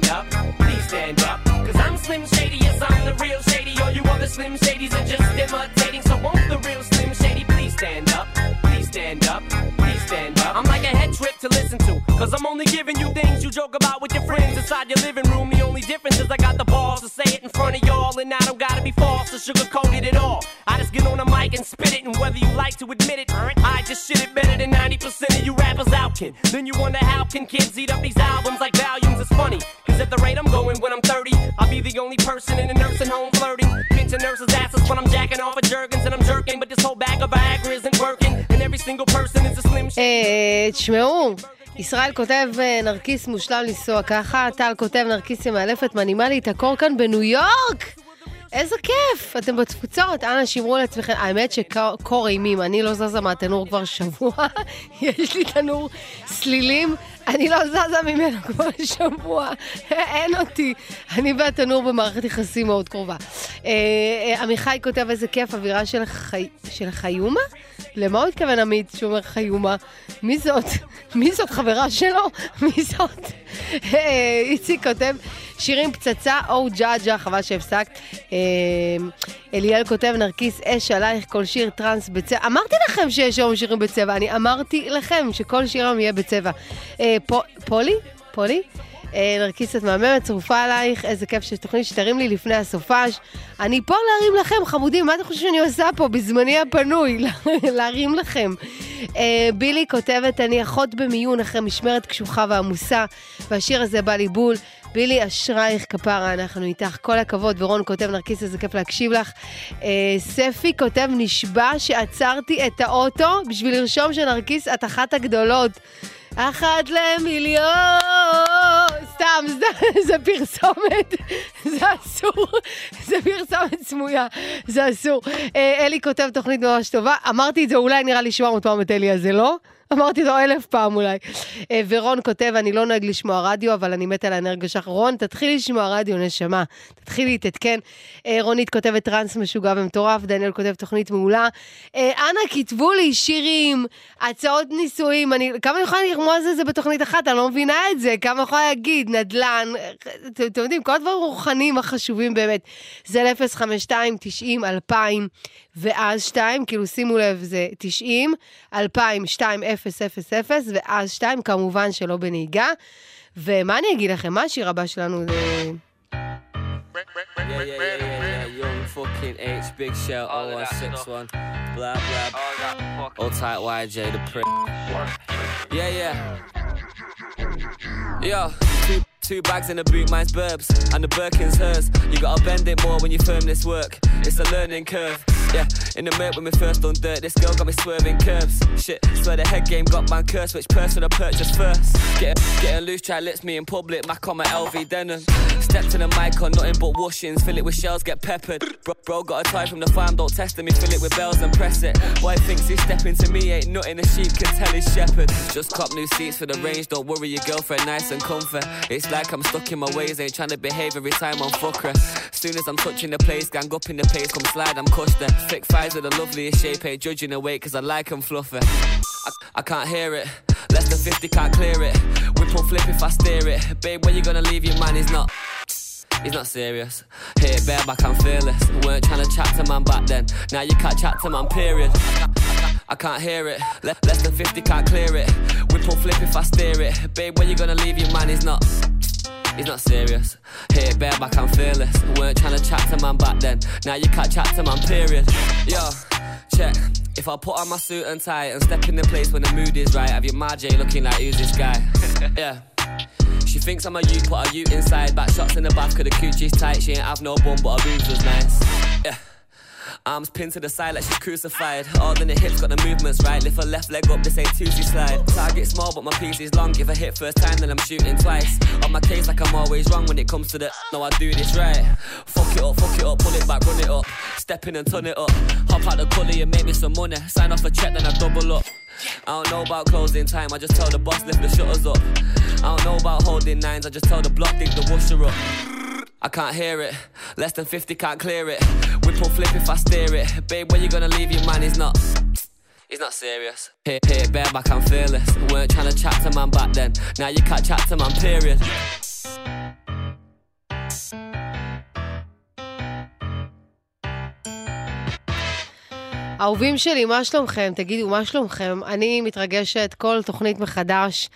up, Slim Shadys are just imitating, so won't the real Slim Shady please stand up? Please stand up, please stand up. I'm like a head trip to listen to, cause I'm only giving you things you joke about with your friends inside your living room. The only difference is I got the balls to say it in front of y'all, and I don't gotta be false or sugarcoat it at all. I just get on the mic and spit it, and whether you like to admit it, I just shit it better than 90% of you rappers out, kid. Then you wonder how can kids eat up these albums like volumes? It's funny, cause at the rate I'm going when I'm 30, I'll be the only person in a nursing home flirting. Pinching nurses' asses when I'm jacking off of Jergens and I'm jerking, but this whole bag of Viagra isn't working, and every single person is a slim sh- אה, תשמעו, ישראל כותב אה, נרקיס מושלם לנסוע ככה, טל כותב נרקיסיה מאלפת מנעימה לי את הקור כאן בניו יורק! איזה כיף! אתם בתפוצות, אנא שמרו על עצמכם. האמת שקור אימים, אני לא זזה מהתנור כבר שבוע, יש לי תנור סלילים, אני לא זזה ממנו כבר שבוע, אין אותי. אני והתנור במערכת יחסים מאוד קרובה. אה, אה, עמיחי כותב איזה כיף, אווירה של. של חיומה? למה הוא התכוון עמית שהוא אומר חיומה? מי זאת? מי זאת חברה שלו? מי זאת? אה, איציק כותב שירים פצצה או ג'אג'ה, חבל שהפסקת. אה, אליאל כותב נרקיס אש עלייך כל שיר טראנס בצבע. אמרתי לכם שיש היום שירים בצבע, אני אמרתי לכם שכל שיר היום יהיה בצבע. אה, פו- פולי? פולי? אה, נרקיסת מהממת, צרופה עלייך, איזה כיף שיש תוכנית שתרים לי לפני הסופש. אני פה להרים לכם, חמודים, מה אתם חושבים שאני עושה פה בזמני הפנוי? להרים לכם. אה, בילי כותבת, אני אחות במיון אחרי משמרת קשוחה ועמוסה, והשיר הזה בא לי בול. בילי, אשרייך כפרה, אנחנו איתך, כל הכבוד. ורון כותב, נרקיס, איזה כיף להקשיב לך. אה, ספי כותב, נשבע שעצרתי את האוטו בשביל לרשום שנרקיס את אחת הגדולות. אחת למיליון, סתם, זה, זה פרסומת, זה אסור, זה פרסומת סמויה, זה אסור. אה, אלי כותב תוכנית ממש טובה, אמרתי את זה אולי נראה לי 700 פעם את אלי הזה, לא? אמרתי לו אלף פעם אולי. אה, ורון כותב, אני לא נוהג לשמוע רדיו, אבל אני מת על האנרגיה שלך. רון, תתחילי לשמוע רדיו, נשמה. תתחילי להתעדכן. אה, רונית כותבת טראנס משוגע ומטורף, דניאל כותב תוכנית מעולה. אה, אנא, כתבו לי שירים, הצעות נישואים. אני, כמה אני יכולה לרמוז על זה בתוכנית אחת? אני לא מבינה את זה. כמה יכולה להגיד? נדל"ן, אתם אתם יודעים, כל הדברים הרוחניים החשובים באמת. זה ל-052, 90, 2000, ואז 2, כאילו שימו לב, זה 90, 2000, 2, 0, 0, 0, ואז 2, כמובן שלא בנהיגה. ומה אני אגיד לכם, מה השיר הבא שלנו? זה... Yeah, yeah, yeah, yeah, yeah. Young fucking H, big shell, 0161. Blah, blah. All tight YJ, the prick. Yeah, yeah. Yo, two, two bags in a boot, mine's burbs, and the Birkin's hers. You gotta bend it more when you firm this work. It's a learning curve. Yeah, in the mirror when we first on dirt, this girl got me swerving curves. Shit, swear the head game got man cursed. Which purse I purchase first? Get getting loose, try lips me in public. Mac on my LV denim. Step to the mic on nothing but washings. Fill it with shells, get peppered. Bro, bro got a tie from the farm, don't test me. Fill it with bells and press it. Boy thinks he's stepping to me, ain't nothing. A sheep can tell his shepherd. Just cop new seats for the range. Don't worry, your girlfriend nice and comfy. It's like I'm stuck in my ways, ain't trying to behave every time I'm fuck her. Soon as I'm touching the place, gang up in the pace, come slide, I'm there. Thick thighs with the loveliest shape, ain't judging weight, cause I like 'em fluffy. I, I can't hear it, less than 50 can't clear it. Whip or flip if I steer it. Babe, when you gonna leave your man? He's not. He's not serious. Hit it bareback, I'm fearless. Weren't trying to chat to man back then. Now you can't chat to man, period. I I can't, hear it. Le- less than 50 can't clear it. Whip or flip if I steer it. Babe, when you gonna leave your man? He's not. He's not serious. Hit it bareback, I'm fearless. Weren't trying to chat to man back then. Now you can't chat to man, period. Yo, check. If I put on my suit and tie and step in the place when the mood is right, have your Marjay looking like who's this guy? yeah. She thinks I'm a you, put a you inside. Back shots in the back, cause the coochie's tight. She ain't have no bum, but her boobs was nice. Yeah. Arms pinned to the side like she's crucified. All in the hips, got the movements right. Lift her left leg up, this ain't Tuesday slide. Target small, but my piece is long. If I hit first time, then I'm shooting twice. On my case, like I'm always wrong when it comes to the. No, I do this right. Fuck it up, fuck it up, pull it back, run it up. Step in and turn it up. Hop out the gully and make me some money. Sign off a check, then I double up. I don't know about closing time, I just tell the boss lift the shutters up. I don't know about holding nines, I just tell the block dig the washer up. I can't hear it, less than 50 can't clear it. Whip or flip if I steer it. Babe, when you gonna leave your man? He's not. He's not serious. Hit, hit it bareback, I'm fearless. Weren't trying to chat to man back then. Now you can't chat to man, period. אהובים שלי, מה שלומכם? תגידו, מה שלומכם? אני מתרגשת כל תוכנית מחדש.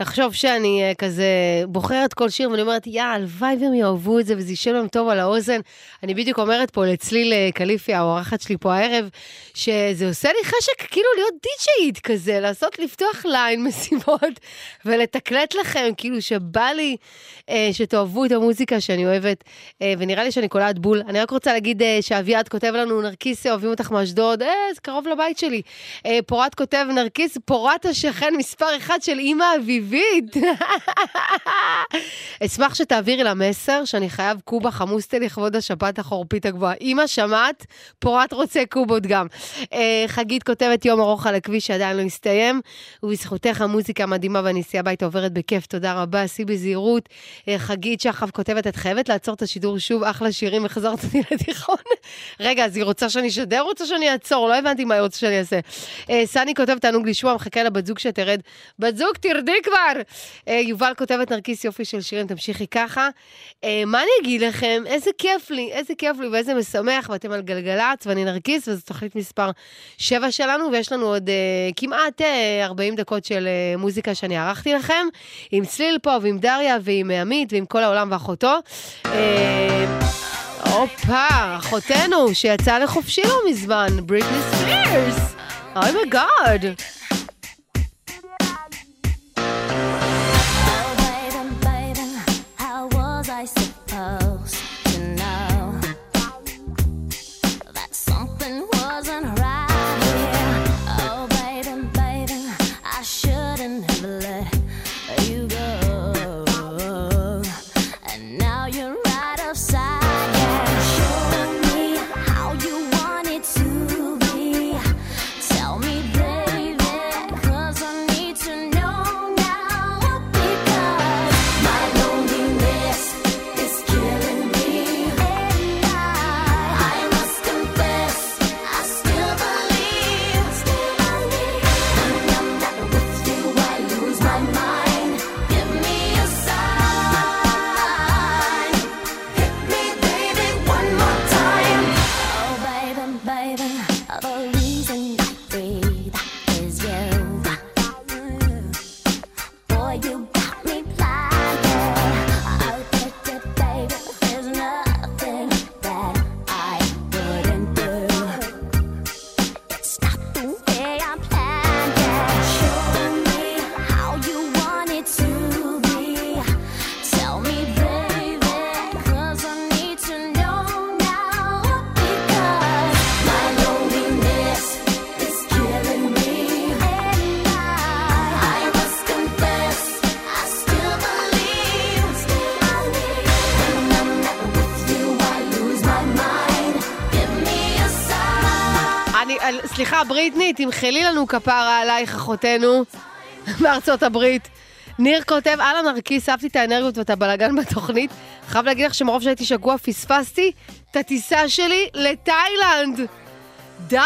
לחשוב שאני uh, כזה בוחרת כל שיר ואני אומרת, יא, הלוואי והם יאהבו את זה וזה יישב להם טוב על האוזן. אני בדיוק אומרת פה לצליל קליפי, האורחת שלי פה הערב, שזה עושה לי חשק כאילו להיות די-ג'יית כזה, לעשות, לפתוח ליין מסיבות ולתקלט לכם, כאילו שבא לי uh, שתאהבו את המוזיקה שאני אוהבת, uh, ונראה לי שאני קולעת בול. אני רק רוצה להגיד שאביעד כותב לנו, נרקיסי, אוהבים אותך מאשדוד, זה קרוב לבית שלי. Uh, פורת כותב, נרקיס, פורת השכן מספר אחד של אימא אביבית. אשמח שתעבירי לה מסר שאני חייב קובה חמוסטה לכבוד השפעת החורפית הגבוהה. אמא, שמעת? פורת רוצה קובות גם. Uh, חגית כותבת יום ארוך על הכביש שעדיין לא הסתיים, ובזכותך המוזיקה המדהימה והנסיעה הביתה עוברת בכיף, תודה רבה, עשי בזהירות. Uh, חגית שחף כותבת, את חייבת לעצור את השידור שוב, אחלה שירים, החזרת אותי לתיכון. רגע, אז היא רוצה שאני אשדר רוצה שאני אעצור? לא הבנתי מה רוצה שאני אעשה. Uh, סני כותב, תענוג לשמוע, מחכה לבת זוג שתרד. בת זוג, תרדי כבר! Uh, יובל כותבת, נרקיס יופי של שירים, תמשיכי ככה. Uh, מה אני אגיד לכם? איזה כיף לי, איזה כיף לי ואיזה משמח, ואתם על גלגלצ, ואני נרקיס, וזו תוכנית מספר 7 שלנו, ויש לנו עוד uh, כמעט uh, 40 דקות של uh, מוזיקה שאני ערכתי לכם, עם צליל פה, ועם דריה, ועם עמית, ועם כל העולם ואחותו. הופה, אחותנו, שיצאה לחופשי לא מזמן, בריטני ספירס. אוי מגאד. בריטני, תמחלי לנו כפרה עלייך, אחותנו, בארצות הברית. ניר כותב, אהלן נרקיס, אהבתי את האנרגיות ואת הבלגן בתוכנית. חייב להגיד לך שמרוב שהייתי שגוע פספסתי את הטיסה שלי לתאילנד. די!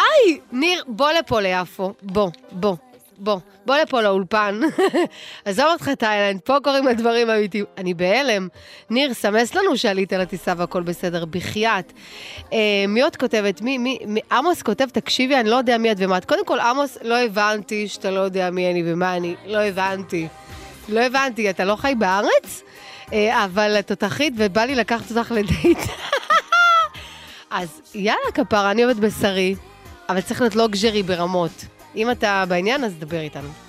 ניר, בוא לפה ליפו. בוא, בוא. בוא, בוא לפה לאולפן. עזוב אותך, תאילנד, פה קורים הדברים האמיתיים. אני בהלם. ניר, סמס לנו שעלית לטיסה והכל בסדר, בחייאת. אה, מי עוד כותבת? מי, מי, מי, עמוס כותב, תקשיבי, אני לא יודע מי את ומה את. קודם כל, עמוס, לא הבנתי שאתה לא יודע מי אני ומה אני. לא הבנתי. לא הבנתי, אתה לא חי בארץ? אה, אבל תותחית, ובא לי לקחת אותך לדייט. אז יאללה, כפרה, אני עובדת בשרי, אבל צריך להיות לא גז'רי ברמות. אם אתה בעניין, אז דבר איתנו.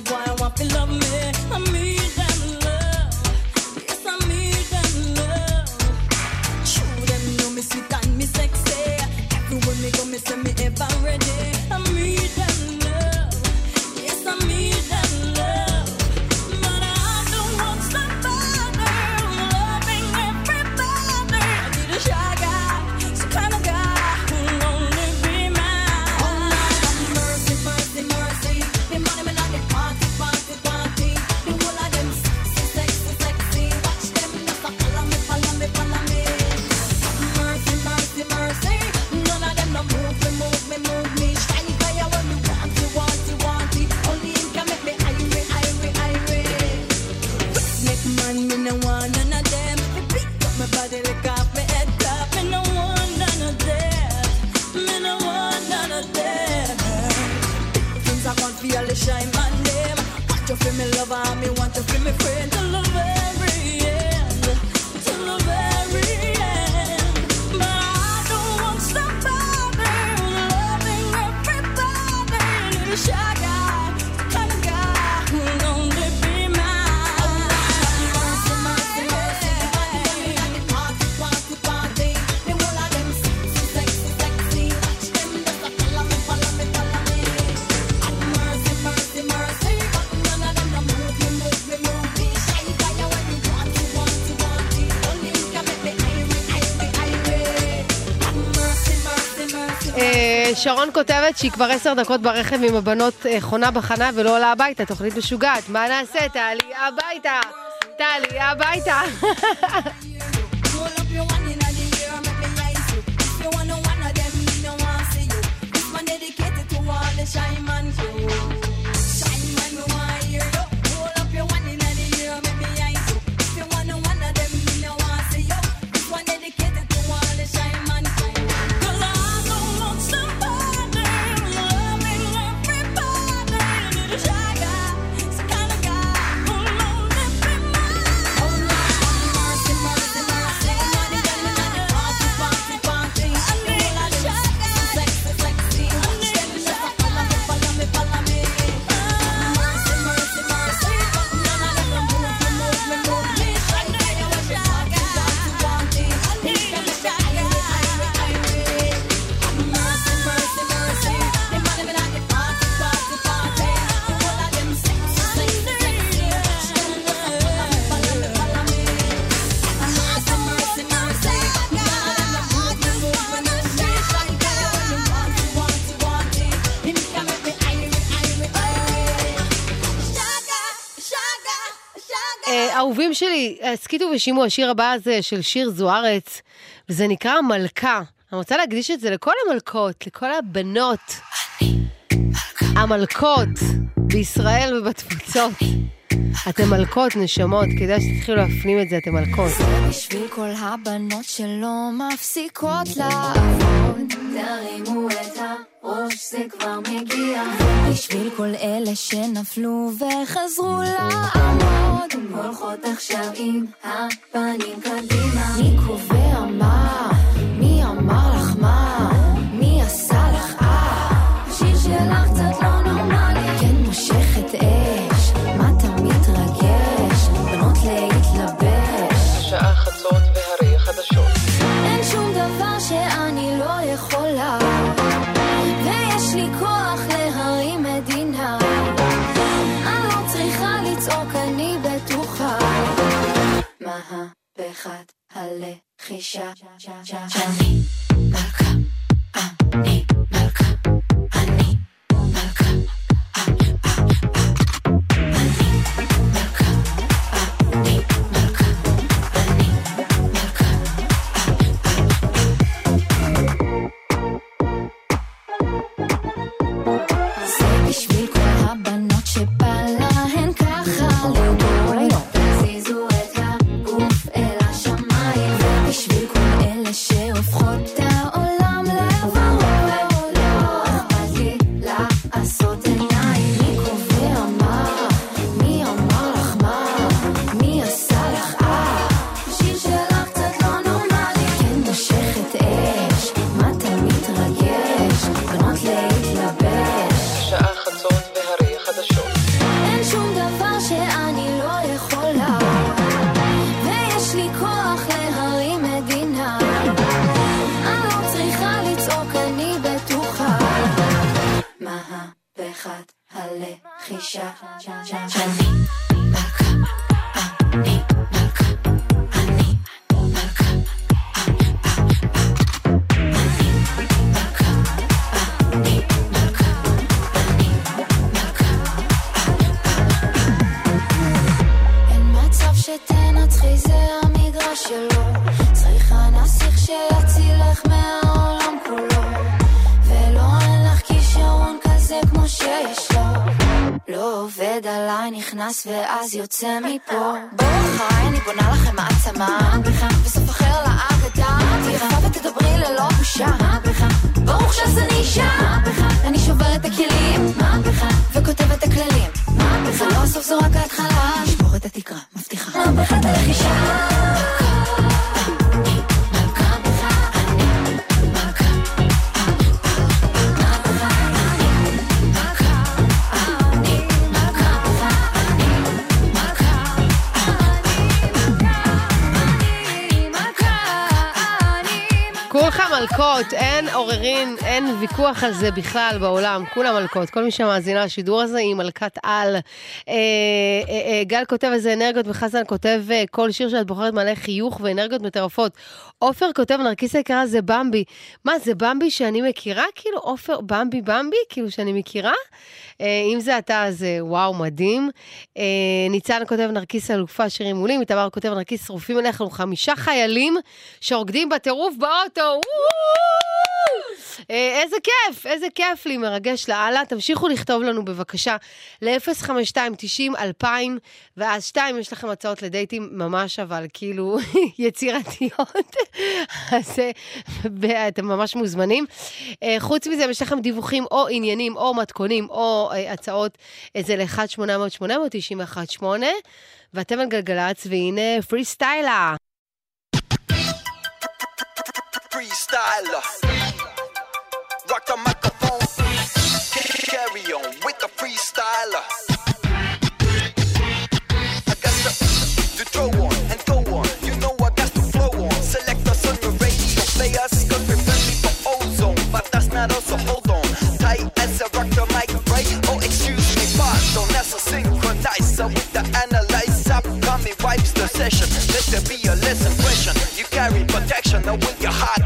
boy, I want to love me, me. שרון כותבת שהיא כבר עשר דקות ברכב עם הבנות אה, חונה בחנה ולא עולה הביתה, תוכנית משוגעת. מה נעשה? תעלי הביתה! תעלי הביתה! shine man crew. שלי, הסכיתו ושימו, השיר הבא הזה של שיר זוארץ, וזה נקרא מלכה. אני רוצה להקדיש את זה לכל המלכות, לכל הבנות. המלכות בישראל ובתפוצות. אתם מלכות, נשמות, כדאי שתתחילו להפנים את זה, אתם מלכות. בשביל כל הבנות שלא מפסיקות לעבוד, תרימו את הראש, זה כבר מגיע. בשביל כל אלה שנפלו וחזרו לעמוד, הולכות עכשיו עם הפנים קדימה. מי קובע מה? מי אמר לך מה? מהפכת הלחישה. אני מלכה, אני מלכה, הלחישה. אני מלכה, נכנס ואז יוצא מפה. אחריי, אני בונה לכם מעצמה. וסוף אחר לאגדה. יפה ותדברי ללא בושה. ברוך שזה אישה. אני שוברת את הכלים. וכותבת את הכללים. זה לא הסוף, זו רק ההתחלה. לשבור את התקרה, מבטיחה. מהפכת הרכישה. מלכות, אין עוררין, אין ויכוח על זה בכלל בעולם, כולם מלכות. כל מי שמאזינה לשידור הזה היא מלכת על. אה, אה, אה, גל כותב איזה אנרגיות וחזן כותב אה, כל שיר שאת בוחרת מלא חיוך ואנרגיות מטרפות. עופר כותב נרקיס היקרה זה במבי. מה, זה במבי שאני מכירה? כאילו עופר, במבי במבי? כאילו שאני מכירה? אה, אם זה אתה, אז וואו, מדהים. אה, ניצן כותב נרקיס אלופה, שירים מעולים. איתמר כותב נרקיס שרופים לנו חמישה חיילים שרוקדים בטירוף באוטו. וואו! אה, איזה כיף, איזה כיף לי, מרגש לאללה. תמשיכו לכתוב לנו בבקשה ל-052-90-2000, ואז שתיים, יש לכם הצעות לדייטים ממש, אבל כאילו יצירתיות. אז אה, אתם ממש מוזמנים. אה, חוץ מזה, אם יש לכם דיווחים או עניינים או מתכונים או הצעות, זה ל-1-800-891-8, ואתם על גלגלצ, והנה פרי סטיילה. freestyler. Rock the microphone. Carry on with the freestyler. I got the, to throw on and go on. You know I got to flow on. Select us on your radio. Play us cause we're friendly ozone. But that's not us, so hold on. Tight as I rock the mic, right? Oh, excuse me, pardon. That's a synchronizer with the analyzer. Coming vibes the session. Let there be a less impression. You carry protection. Now with your heart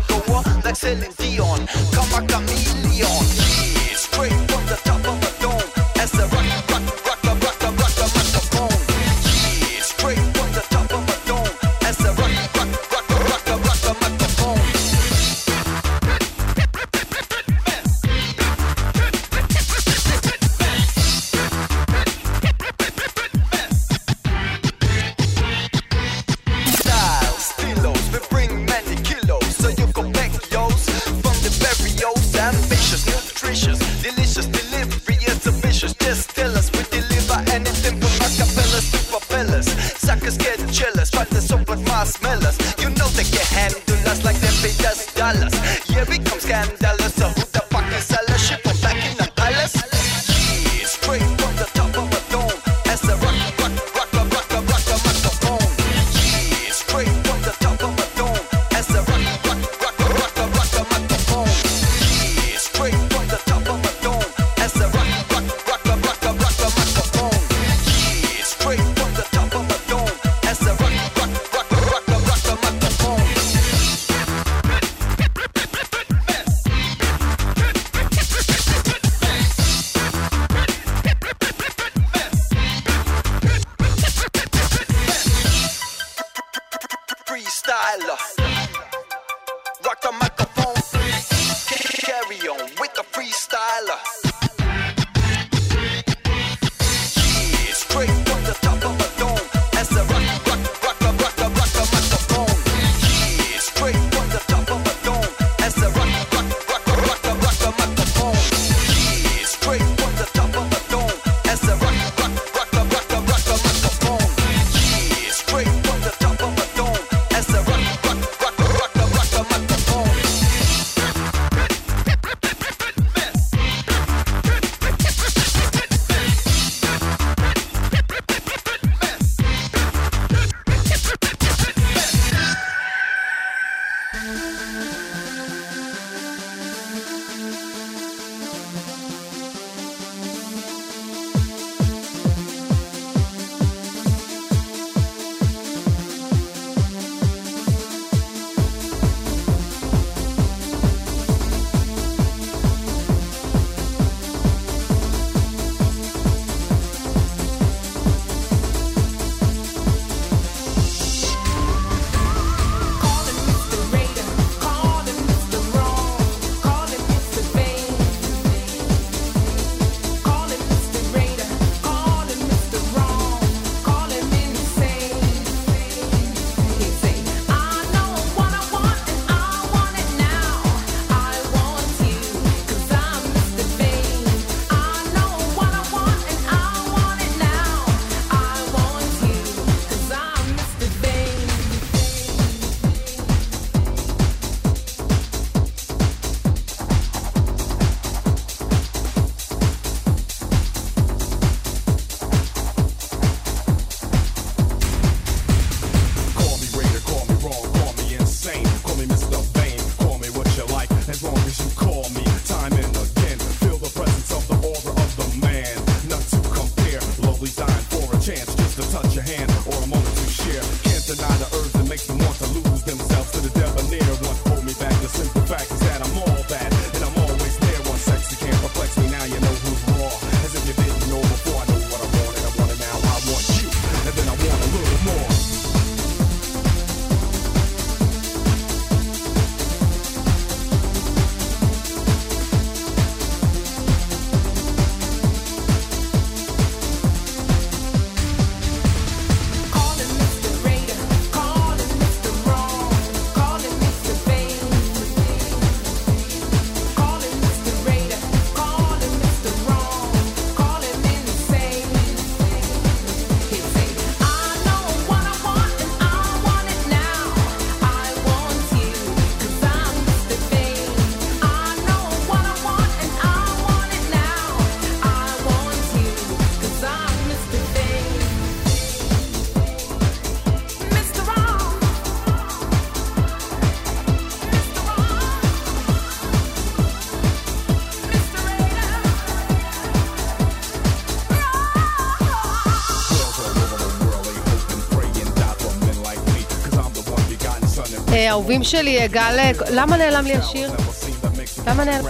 like Celine Dion. Come a chameleon, yeah, straight from the top of the vicious, just still אהובים שלי, גל... אה, למה נעלם לי השיר? למה נעלם?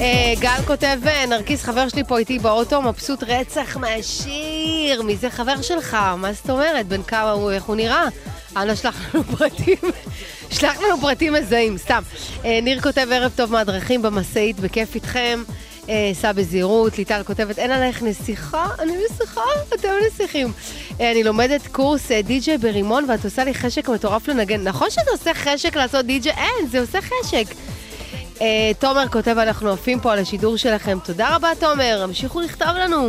אה, גל כותב, אה, נרקיס, חבר שלי פה איתי באוטו, מבסוט רצח מהשיר. מי זה חבר שלך? מה זאת אומרת? בן כמה הוא, איך הוא נראה? אנא שלח לנו פרטים. שלח לנו פרטים מזהים, סתם. אה, ניר כותב, ערב טוב מהדרכים במשאית, בכיף איתכם. אה, סע בזהירות, ליטל כותבת, אין עלייך נסיכה? אני נסיכה? אתם נסיכים. אה, אני לומדת קורס אה, די-ג'יי ברימון ואת עושה לי חשק מטורף לנגן. נכון שזה עושה חשק לעשות די-ג'יי? אין, זה עושה חשק. תומר כותב, אנחנו עפים פה על השידור שלכם. תודה רבה, תומר. המשיכו לכתוב לנו.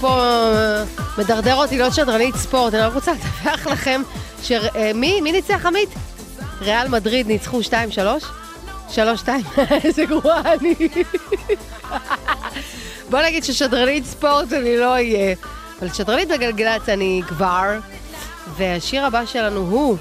פה אה, מדרדר אותי להיות שדרנית ספורט, אני רק רוצה לדווח לכם שמי מי ניצח עמית? ריאל מדריד ניצחו 2-3? 3-2? איזה גרועה אני. בוא נגיד ששדרנית ספורט אני לא אהיה, אבל שדרנית בגלגלצ אני כבר, והשיר הבא שלנו הוא...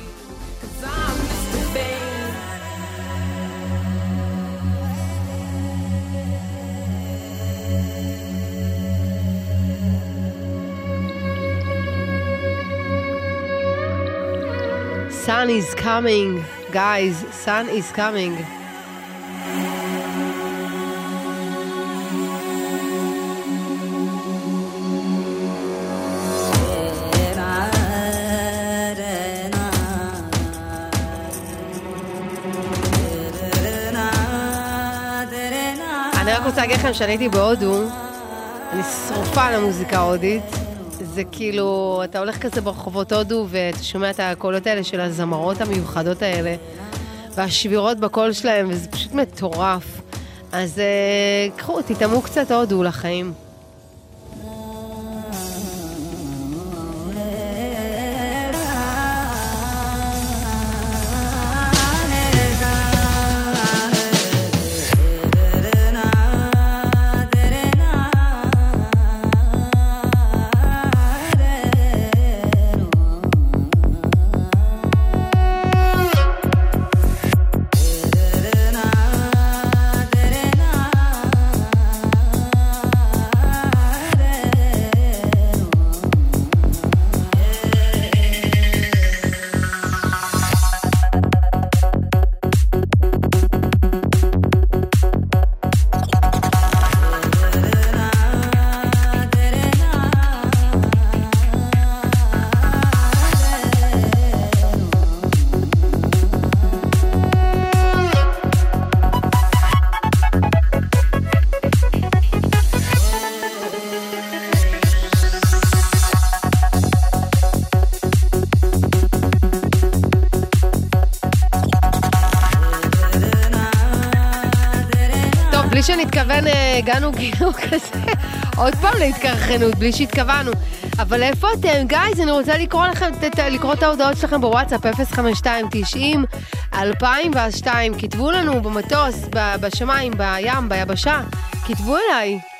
Sun is coming, guys, sun is coming. אני רק רוצה להגיד לכם שאני הייתי בהודו, אני שרופה על המוזיקה ההודית. זה כאילו, אתה הולך כזה ברחובות הודו ואתה שומע את הקולות האלה של הזמרות המיוחדות האלה, והשבירות בקול שלהם, וזה פשוט מטורף. אז אה, קחו, תטעמו קצת הודו לחיים. בלי שנתכוון, אה, הגענו כאילו כזה, עוד פעם להתקרחנות, בלי שהתכוונו. אבל איפה אתם, גייז? אני רוצה לקרוא לכם, לקרוא את ההודעות שלכם בוואטסאפ 052-90 2002. כתבו לנו במטוס, בשמיים, בים, ביבשה. כתבו אליי.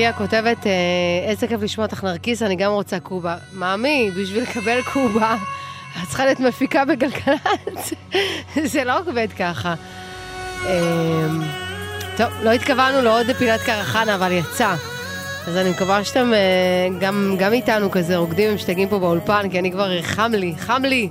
ליה כותבת, אה, איזה כיף לשמוע אותך נרקיס, אני גם רוצה קובה. מאמי, בשביל לקבל קובה, את צריכה להיות מפיקה בגלגלצ. זה לא עובד ככה. אה, טוב, לא התכוונו לעוד פינת קרחנה, אבל יצא. אז אני מקווה שאתם אה, גם, גם איתנו כזה רוקדים ומשתגעים פה באולפן, כי אני כבר, חם לי, חם לי.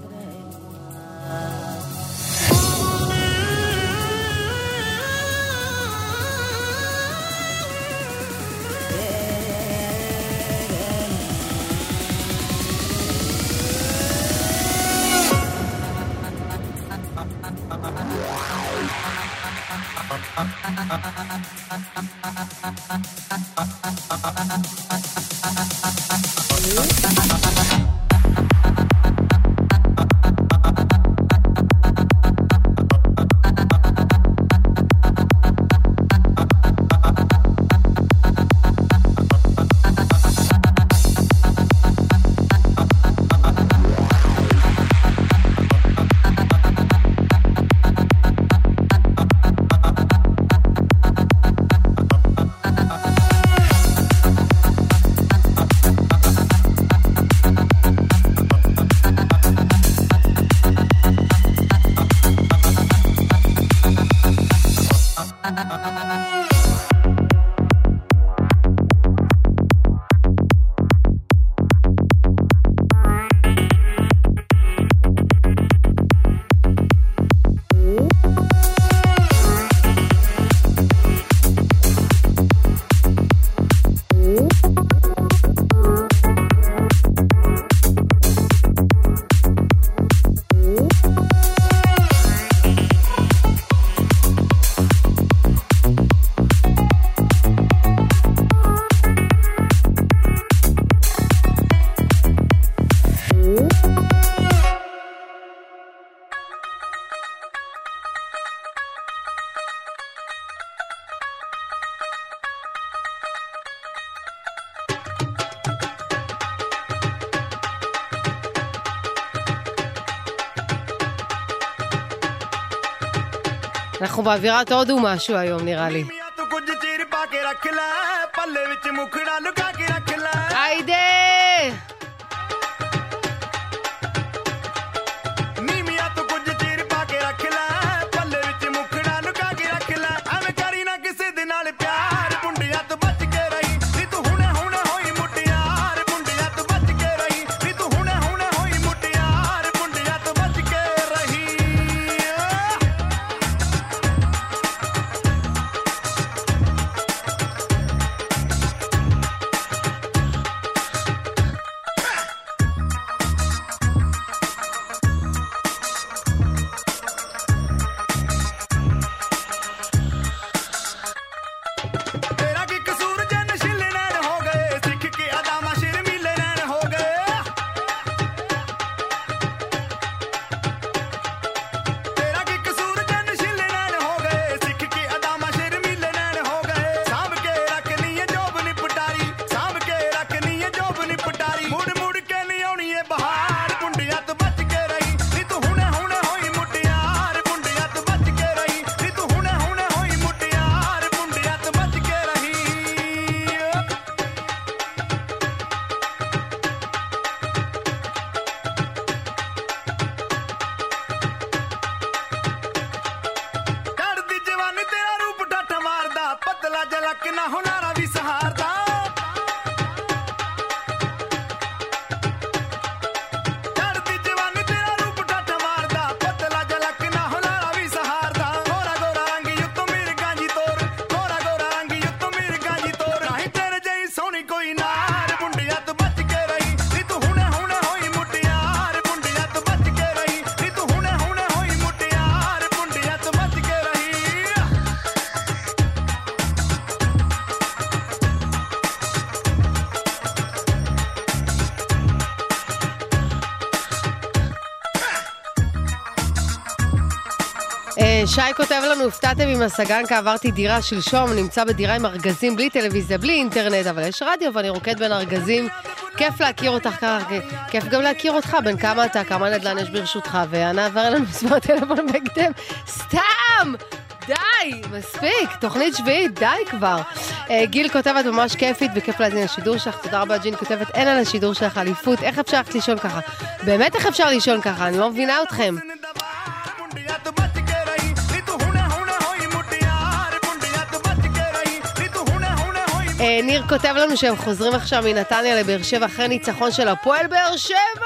באווירת הודו משהו היום, נראה לי. היידה! שי כותב לנו, הפתעתם עם הסגנקה, עברתי דירה שלשום, נמצא בדירה עם ארגזים בלי טלוויזיה, בלי אינטרנט, אבל יש רדיו ואני רוקד בין ארגזים. כיף להכיר אותך ככה, כיף גם להכיר אותך, בן כמה אתה, כמה נדל"ן יש ברשותך, ואנא עבר אלינו מספר טלפון בהקדם. סתם! די, מספיק, תוכנית שביעית, די כבר. אה, גיל כותבת ממש כיפית וכיף להאזין לשידור שלך, תודה רבה ג'ין כותבת, אין על השידור שלך אליפות, איך אפשר לישון ככה? באמת איך אפשר לישון ככה? אני לא מבינה אתכם. ניר כותב לנו שהם חוזרים עכשיו מנתניה לבאר שבע אחרי ניצחון של הפועל באר שבע!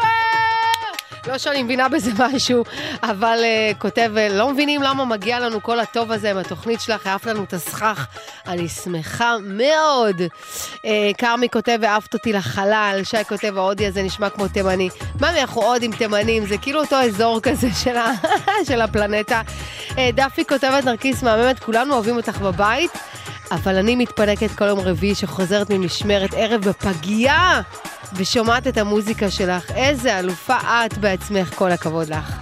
לא שאני מבינה בזה משהו, אבל uh, כותב, אה, לא מבינים למה מגיע לנו כל הטוב הזה עם התוכנית שלך, העפת לנו את הסכך. אני שמחה מאוד. Uh, כרמי כותב, העפת אותי לחלל, שי כותב, ההודי הזה נשמע כמו תימני. ממי, אנחנו הודים תימנים, זה כאילו אותו אזור כזה של. של הפלנטה. Uh, דפי כותבת, נרקיס מהממת, כולנו אוהבים אותך בבית. אבל אני מתפנקת כל יום רביעי שחוזרת ממשמרת ערב בפגייה ושומעת את המוזיקה שלך. איזה אלופה את בעצמך, כל הכבוד לך.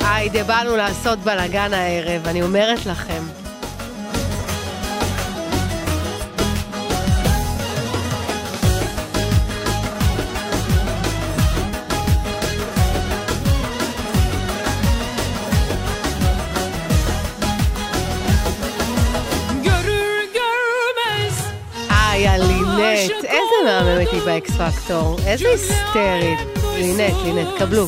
היידה, באנו לעשות בלאגן הערב, אני אומרת לכם. באקס פקטור, איזה היסטרית. לינט, לינט, קבלו.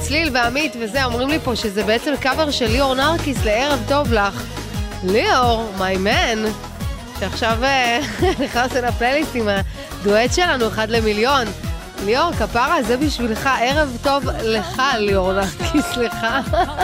צליל ועמית וזה, אומרים לי פה שזה בעצם קאבר של ליאור נרקיס לערב טוב לך. ליאור, my man, שעכשיו אה, נכנס אל הפלייליסט עם הדואט שלנו, אחד למיליון. ליאור, כפרה, זה בשבילך, ערב טוב לך, ליאור נרקיס, סליחה.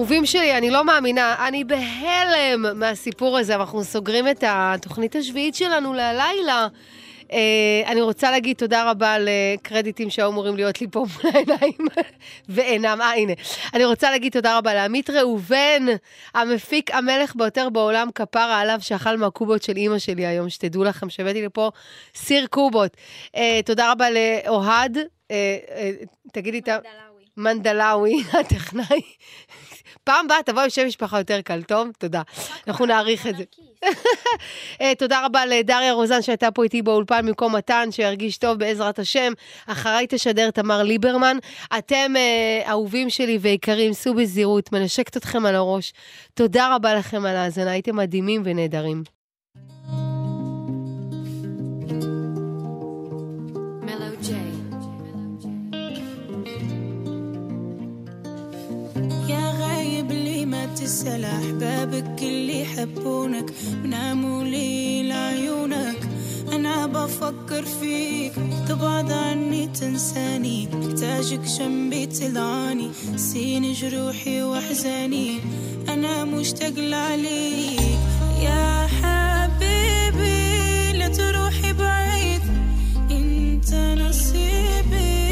אהובים שלי, אני לא מאמינה, אני בהלם מהסיפור הזה, אנחנו סוגרים את התוכנית השביעית שלנו ללילה. אה, אני רוצה להגיד תודה רבה לקרדיטים שהיו אמורים להיות לי פה מול העיניים, ואינם, אה, הנה. אני רוצה להגיד תודה רבה לעמית ראובן, המפיק המלך ביותר בעולם, כפרה עליו, שאכל מהקובות של אימא שלי היום, שתדעו לכם שהבאתי לפה סיר קובות. אה, תודה רבה לאוהד, אה, תגידי את ה... מנדלאווי, הטכנאי. פעם הבאה תבוא עם שם משפחה יותר קל, טוב? תודה. אנחנו נעריך את זה. אה, תודה רבה לדריה רוזן שהייתה פה איתי באולפן במקום מתן, שירגיש טוב בעזרת השם. אחריי תשדר תמר ליברמן. אתם אה, אהובים שלי ויקרים, סעו בזהירות, מנשקת אתכם על הראש. תודה רבה לכם על ההאזנה, הייתם מדהימים ונהדרים. تسأل أحبابك اللي يحبونك وناموا لي لعيونك. أنا بفكر فيك تبعد عني تنساني. محتاجك جنبي تلعاني سين جروحي وأحزاني. أنا مشتاق لعليك. يا حبيبي لا تروحي بعيد. إنت نصيبي.